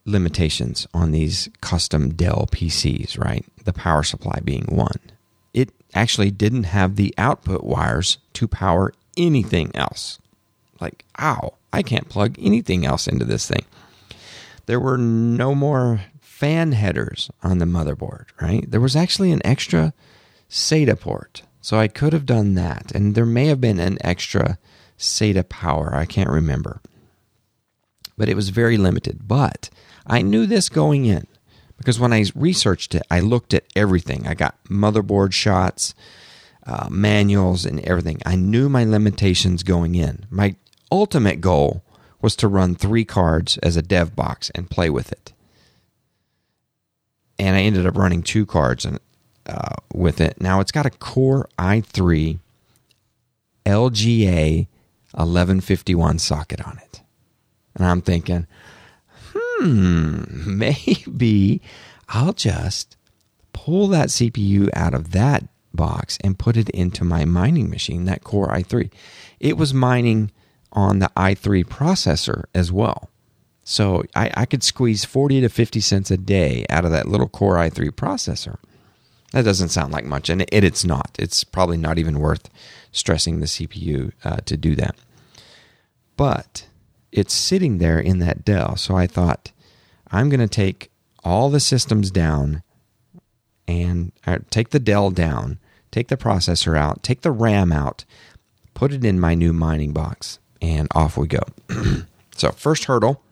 limitations on these custom Dell PCs, right? The power supply being one. It actually didn't have the output wires to power anything else. Like, ow, I can't plug anything else into this thing. There were no more fan headers on the motherboard, right? There was actually an extra SATA port. So I could have done that. And there may have been an extra SATA power. I can't remember. But it was very limited. But I knew this going in because when I researched it, I looked at everything. I got motherboard shots. uh, manuals and everything. I knew my limitations going in. My ultimate goal was to run three cards as a dev box and play with it. And I ended up running two cards and uh, with it. Now it's got a Core i3 LGA 1151 socket on it. And I'm thinking, hmm, [LAUGHS] maybe I'll just pull that CPU out of that box and put it into my mining machine, that Core i3. It was mining on the i3 processor as well. So I, I, could squeeze 40 to 50 cents a day out of that little Core i3 processor. That doesn't sound like much, and it, it's not. It's probably not even worth stressing the CPU uh, to do that. But it's sitting there in that Dell. So I thought, I'm going to take all the systems down and take the Dell down, take the processor out, take the RAM out, put it in my new mining box, and off we go. [CLEARS THROAT] so, first hurdle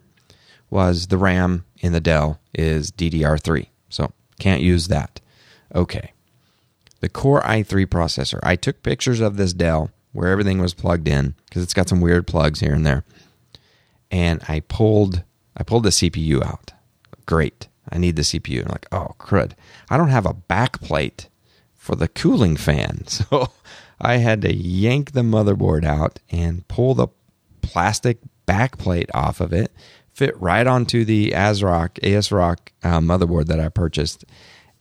was the RAM in the Dell is DDR3. So, can't use that. Okay. The Core i3 processor. I took pictures of this Dell where everything was plugged in because it's got some weird plugs here and there. And I pulled I pulled the CPU out. Great. I need the CPU. I'm like, oh crud. I don't have a backplate for the cooling fan. [LAUGHS] So I had to yank the motherboard out and pull the plastic back plate off of it, fit right onto the ASRock ASRock uh, motherboard that I purchased,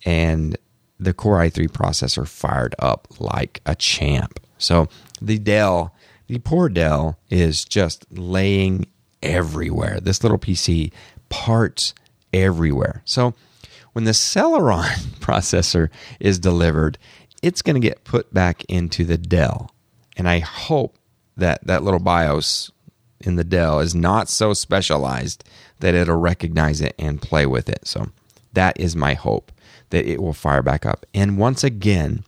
and the Core i3 processor fired up like a champ. So the Dell, the poor Dell, is just laying everywhere. This little PC parts everywhere. So when the Celeron [LAUGHS] processor is delivered, it's going to get put back into the Dell. And I hope that that little BIOS in the Dell is not so specialized that it'll recognize it and play with it. So that is my hope that it will fire back up. And once again,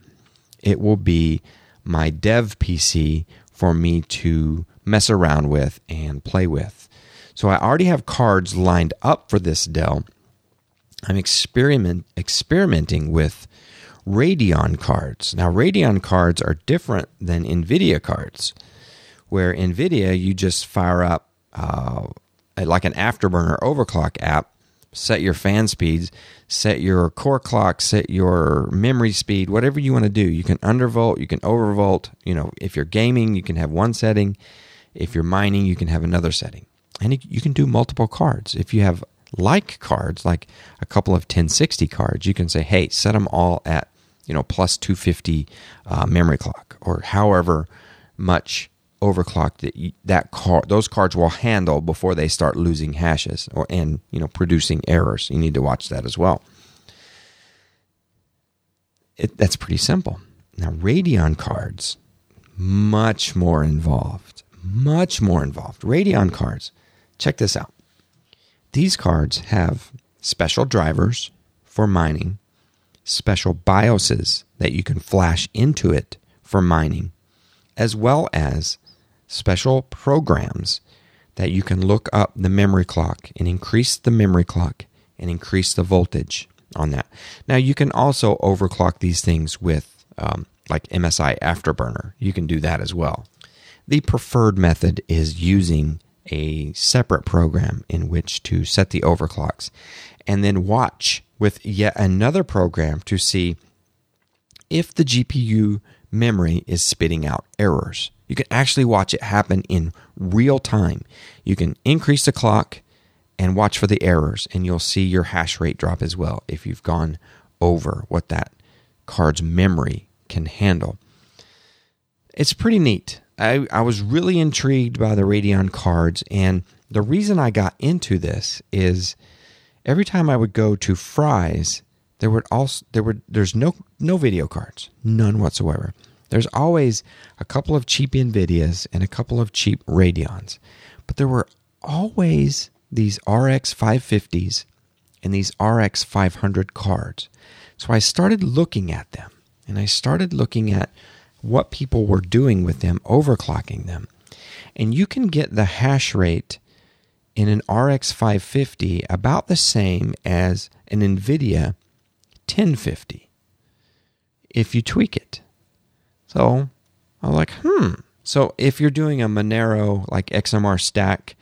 it will be my dev PC for me to mess around with and play with. So I already have cards lined up for this Dell. I'm experiment experimenting with Radeon cards. Now Radeon cards are different than Nvidia cards, where Nvidia you just fire up uh, like an afterburner overclock app set your fan speeds, set your core clock, set your memory speed, whatever you want to do. You can undervolt, you can overvolt. You know, if you're gaming, you can have one setting. If you're mining, you can have another setting. And you can do multiple cards. If you have like cards, like a couple of 1060 cards, you can say, hey, set them all at, you know, plus 250 uh, memory clock or however much overclock that you, that car those cards will handle before they start losing hashes or and you know producing errors. You need to watch that as well. It, that's pretty simple. Now Radeon cards much more involved, much more involved. Radeon cards. Check this out. These cards have special drivers for mining, special BIOSes that you can flash into it for mining, as well as special programs that you can look up the memory clock and increase the memory clock and increase the voltage on that. Now, you can also overclock these things with um, like MSI Afterburner. You can do that as well. The preferred method is using a separate program in which to set the overclocks and then watch with yet another program to see if the GPU memory is spitting out errors. You can actually watch it happen in real time. You can increase the clock and watch for the errors, and you'll see your hash rate drop as well if you've gone over what that card's memory can handle. It's pretty neat. I, I was really intrigued by the Radeon cards, and the reason I got into this is every time I would go to Fry's, there would also there would there's no no video cards, none whatsoever. There's always a couple of cheap NVIDIAs and a couple of cheap Radeons, but there were always these RX 550s and these RX 500 cards. So I started looking at them and I started looking at what people were doing with them, overclocking them. And you can get the hash rate in an RX 550 about the same as an NVIDIA 1050 if you tweak it. So I'm like, hmm. So if you're doing a Monero like XMR-Stak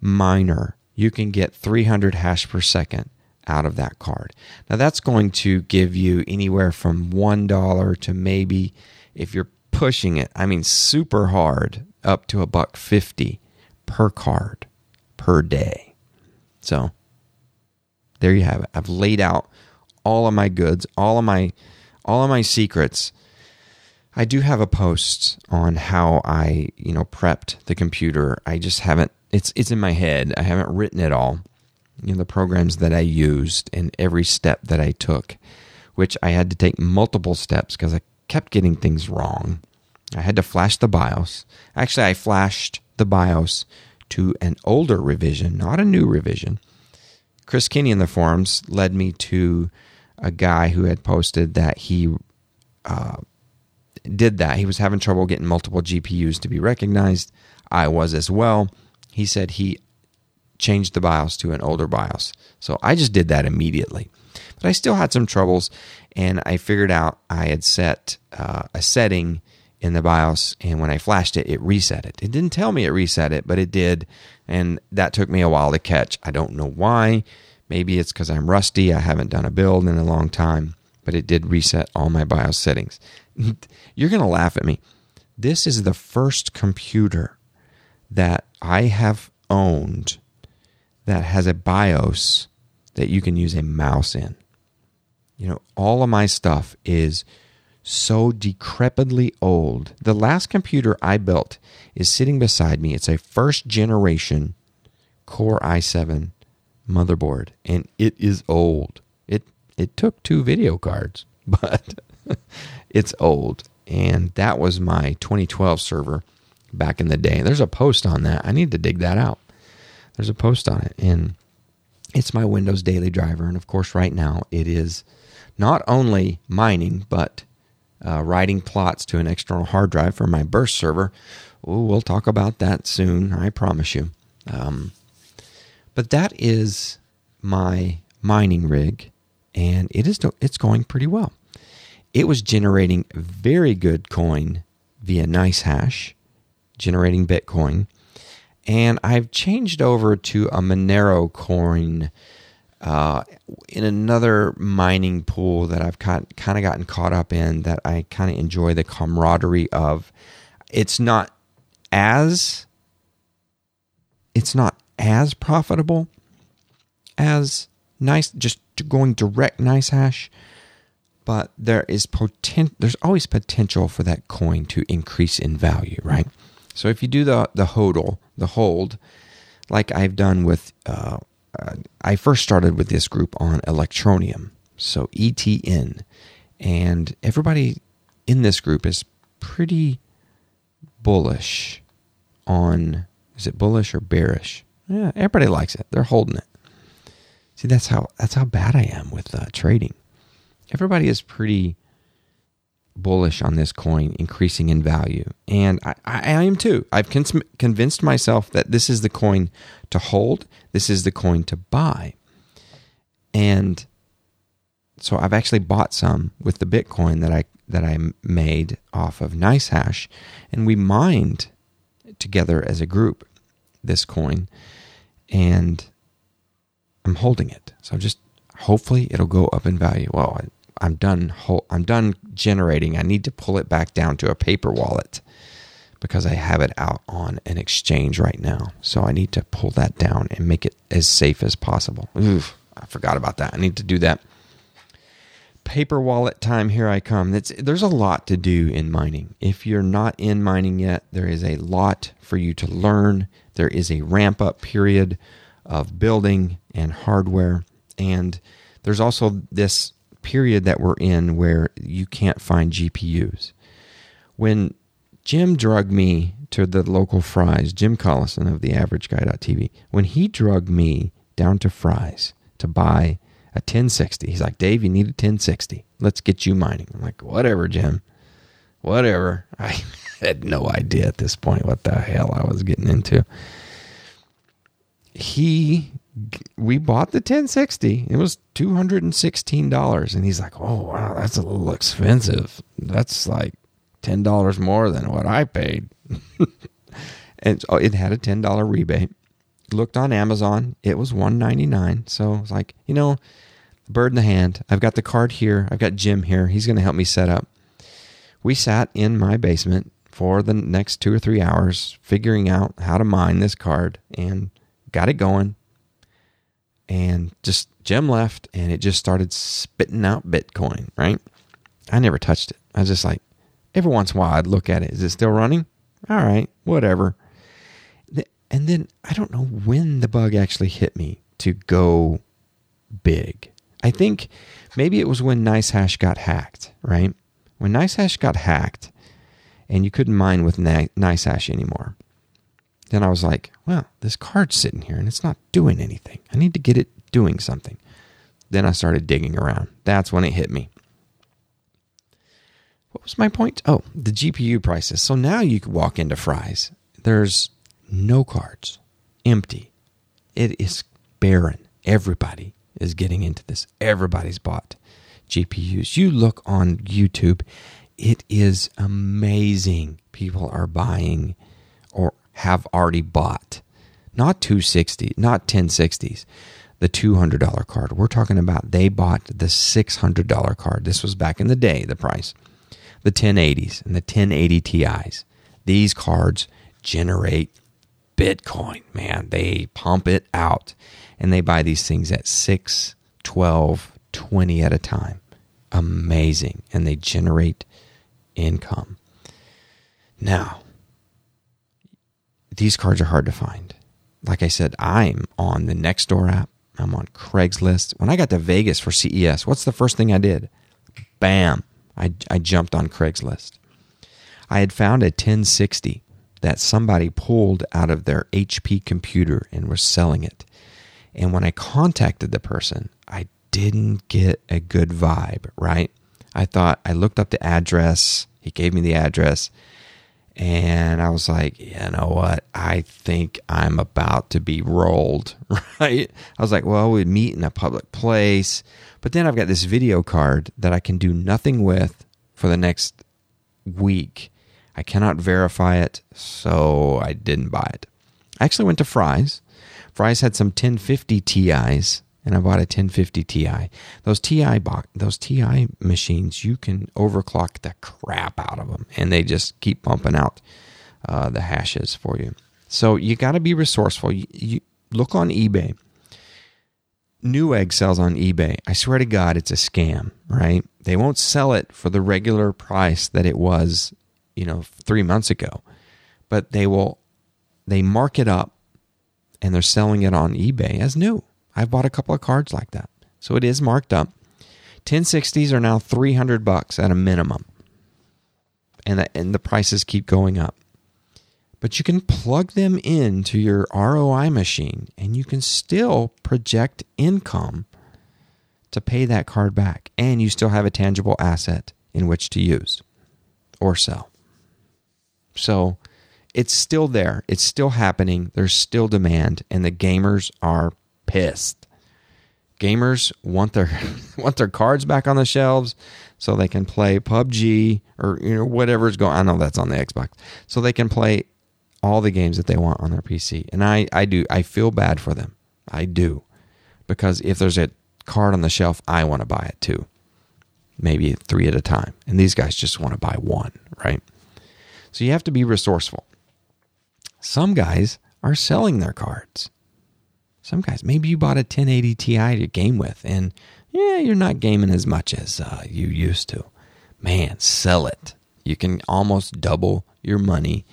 miner, you can get 300 hash per second out of that card. Now that's going to give you anywhere from $1 to maybe if you're pushing it, I mean super hard, up to a buck 50 per card per day. So there you have it. I've laid out all of my goods, all of my all of my secrets. I do have a post on how I, you know, prepped the computer. I just haven't it's it's in my head. I haven't written it all. You know, the programs that I used and every step that I took, which I had to take multiple steps because I kept getting things wrong. I had to flash the BIOS. Actually, I flashed the BIOS to an older revision, not a new revision. Chris Kinney in the forums led me to a guy who had posted that he uh, did that. He was having trouble getting multiple GPUs to be recognized. I was as well. He said he changed the BIOS to an older BIOS. So I just did that immediately. But I still had some troubles, and I figured out I had set uh, a setting in the BIOS, and when I flashed it, it reset it. It didn't tell me it reset it, but it did, and that took me a while to catch. I don't know why. Maybe it's because I'm rusty. I haven't done a build in a long time, but it did reset all my BIOS settings. [LAUGHS] You're going to laugh at me. This is the first computer that I have owned that has a BIOS that you can use a mouse in. You know, all of my stuff is so decrepitly old. The last computer I built is sitting beside me. It's a first generation Core i7 motherboard and it is old. It it took two video cards, [LAUGHS] but it's old. And that was my 2012 server back in the day. There's a post on that. I need to dig that out. There's a post on it and it's my Windows daily driver and of course right now it is not only mining but uh, writing plots to an external hard drive for my burst server. Ooh, we'll talk about that soon, I promise you. Um, but that is my mining rig, and it is it's going pretty well. It was generating very good coin via NiceHash, generating Bitcoin, and I've changed over to a Monero coin uh, in another mining pool that I've kind of gotten caught up in that I kind of enjoy the camaraderie of. It's not as it's not as profitable as nice just going direct NiceHash, but there is potent there's always potential for that coin to increase in value right so if you do the the hodl the hold like i've done with uh, uh, I first started with this group on Electroneum, so ETN, and everybody in this group is pretty bullish on. Is it bullish or bearish? Yeah, everybody likes it. They're holding it. See, that's how that's how bad I am with uh, trading. Everybody is pretty bullish on this coin increasing in value. And I, I, I am too. I've con- convinced myself that this is the coin to hold, this is the coin to buy. And so I've actually bought some with the Bitcoin that I that I made off of NiceHash, and we mined together as a group this coin, and I'm holding it. So just hopefully it'll go up in value. Well, I'm done. I'm done generating. I need to pull it back down to a paper wallet because I have it out on an exchange right now. So I need to pull that down and make it as safe as possible. Oof, I forgot about that. I need to do that. Paper wallet time. Here I come. There's a lot to do in mining. If you're not in mining yet, there is a lot for you to learn. There is a ramp up period of building and hardware. And there's also this period that we're in where you can't find GPUs. When Jim drugged me to the local Fry's, Jim Collison of the Average Guy.tv, when he drugged me down to Fry's to buy a 1060, he's like, Dave, you need a 1060. Let's get you mining. I'm like, whatever, Jim. Whatever. [LAUGHS] I had no idea at this point what the hell I was getting into. He we bought the 1060. It was $216. And he's like, oh, wow, that's a little expensive. That's like ten dollars more than what I paid. [LAUGHS] and so it had a ten dollar rebate. Looked on Amazon, it was one ninety nine. So I was like, you know, bird in the hand. I've got the card here. I've got Jim here. He's going to help me set up. We sat in my basement for the next two or three hours figuring out how to mine this card and got it going. And just Jim left and it just started spitting out Bitcoin, right? I never touched it. I was just like, every once in a while I'd look at it. Is it still running? All right, whatever. And then I don't know when the bug actually hit me to go big. I think maybe it was when NiceHash got hacked, right? When NiceHash got hacked and you couldn't mine with NiceHash anymore, then I was like, well, this card's sitting here and it's not doing anything. I need to get it doing something. Then I started digging around. That's when it hit me. What was my point? Oh, the GPU prices. So now you can walk into Fry's. There's no cards, empty. It is barren. Everybody is getting into this. Everybody's bought GPUs. You look on YouTube, it is amazing. People are buying have already bought. Not 260, not 1060s, the $200 card. We're talking about they bought the $600 card. This was back in the day, the price. The 1080s and the 1080 Ti's. These cards generate Bitcoin, man. They pump it out and they buy these things at 6, 12, 20 at a time. Amazing. And they generate income. Now, these cards are hard to find. Like I said, I'm on the Nextdoor app. I'm on Craigslist. When I got to Vegas for CES, what's the first thing I did? Bam. I, I jumped on Craigslist. I had found a 1060 that somebody pulled out of their HP computer and was selling it. And when I contacted the person, I didn't get a good vibe, right? I thought, I looked up the address. He gave me the address. And I was like, you know what? I think I'm about to be rolled, [LAUGHS] right? I was like, well, we'd meet in a public place. But then I've got this video card that I can do nothing with for the next week. I cannot verify it, so I didn't buy it. I actually went to Fry's. Fry's had some 1050 Ti's, and I bought a 1050 Ti. Those Ti those Ti machines, you can overclock the crap out of them, and they just keep pumping out uh, the hashes for you. So you got to be resourceful. You, you look on eBay. Newegg sells on eBay. I swear to God, it's a scam, right? They won't sell it for the regular price that it was you know, three months ago. But they will, they mark it up and they're selling it on eBay as new. I've bought a couple of cards like that. So it is marked up. 1060s are now 300 bucks at a minimum. And the, and the prices keep going up. But you can plug them into your ROI machine and you can still project income to pay that card back. And you still have a tangible asset in which to use or sell. So it's still there. It's still happening. There's still demand, and the gamers are pissed. Gamers want their [LAUGHS] want their cards back on the shelves so they can play PUBG or you know whatever's going. I know that's on the Xbox, so they can play all the games that they want on their PC. And I I do I feel bad for them. I do because if there's a card on the shelf, I want to buy it too. Maybe three at a time, and these guys just want to buy one, right? So you have to be resourceful. Some guys are selling their cards. Some guys, maybe you bought a 1080 Ti to game with, and yeah, you're not gaming as much as uh, you used to. Man, sell it. You can almost double your money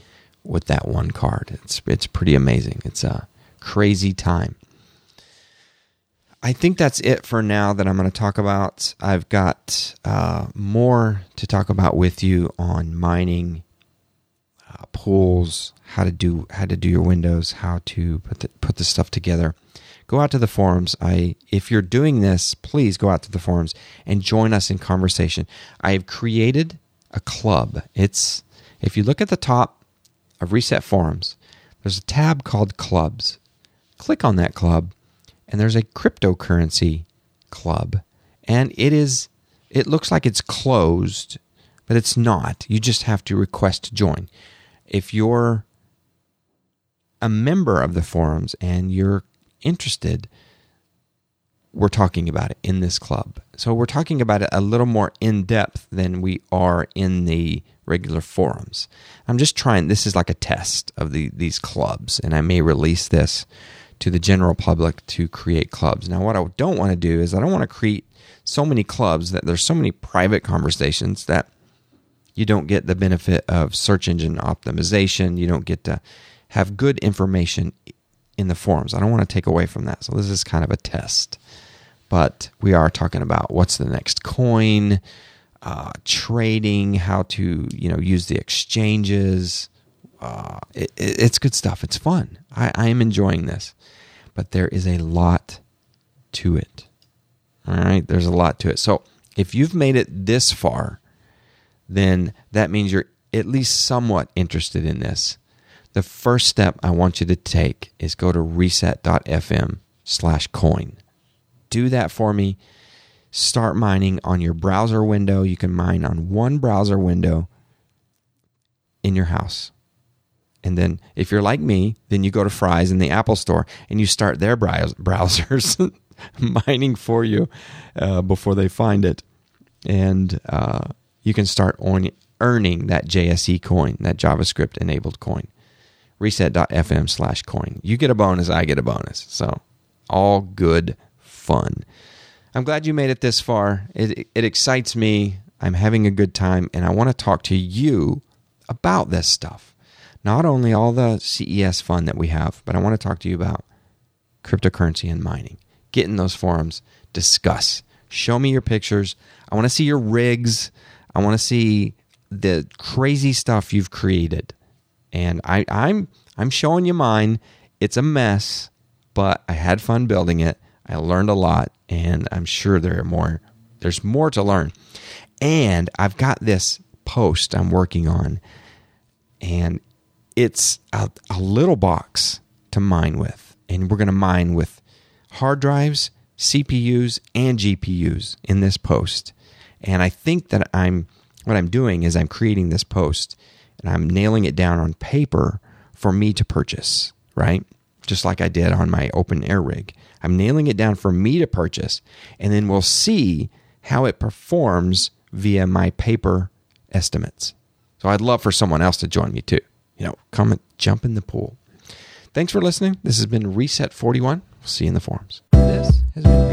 with that one card. It's it's pretty amazing. It's a crazy time. I think that's it for now that I'm going to talk about. I've got uh, more to talk about with you on mining uh, pools, how to do how to do your windows, how to put the, put the stuff together. Go out to the forums. I if you're doing this, please go out to the forums and join us in conversation. I have created a club. It's if you look at the top of Reset Forums, there's a tab called Clubs. Click on that club, and there's a cryptocurrency club, and it is it looks like it's closed but it's not. You just have to request to join. If you're a member of the forums and you're interested, we're talking about it in this club. So we're talking about it a little more in depth than we are in the regular forums. I'm just trying, this is like a test of the, these clubs, and I may release this to the general public to create clubs. Now, what I don't want to do is I don't want to create so many clubs that there's so many private conversations that you don't get the benefit of search engine optimization. You don't get to have good information in the forums. I don't want to take away from that. So this is kind of a test. But we are talking about what's the next coin, uh, trading, how to you know use the exchanges. Uh, it, it's good stuff. It's fun. I, I am enjoying this, but there is a lot to it. All right, there's a lot to it. So if you've made it this far, then that means you're at least somewhat interested in this. The first step I want you to take is go to reset.fm slash coin. Do that for me start mining on your browser window. You can mine on one browser window in your house. And then, if you're like me, then you go to Fry's in the Apple Store and you start their [LAUGHS] browsers [LAUGHS] mining for you uh, before they find it. And uh, you can start on earning that JSE coin, that JavaScript enabled coin. Reset.fm slash coin. You get a bonus, I get a bonus. So, all good fun. I'm glad you made it this far. It, it excites me. I'm having a good time, and I want to talk to you about this stuff. Not only all the CES fun that we have, but I want to talk to you about cryptocurrency and mining. Get in those forums, discuss, show me your pictures. I want to see your rigs. I want to see the crazy stuff you've created. And I, I'm I'm showing you mine. It's a mess, but I had fun building it. I learned a lot, and I'm sure there are more. There's more to learn. And I've got this post I'm working on, and it's a, a little box to mine with. And we're going to mine with hard drives, CPUs, and GPUs in this post. And I think that I'm what I'm doing is I'm creating this post and I'm nailing it down on paper for me to purchase, right? Just like I did on my open air rig. I'm nailing it down for me to purchase, and then we'll see how it performs via my paper estimates. So I'd love for someone else to join me too. You know, come and jump in the pool. Thanks for listening. This has been Reset 41. We'll see you in the forums. This has been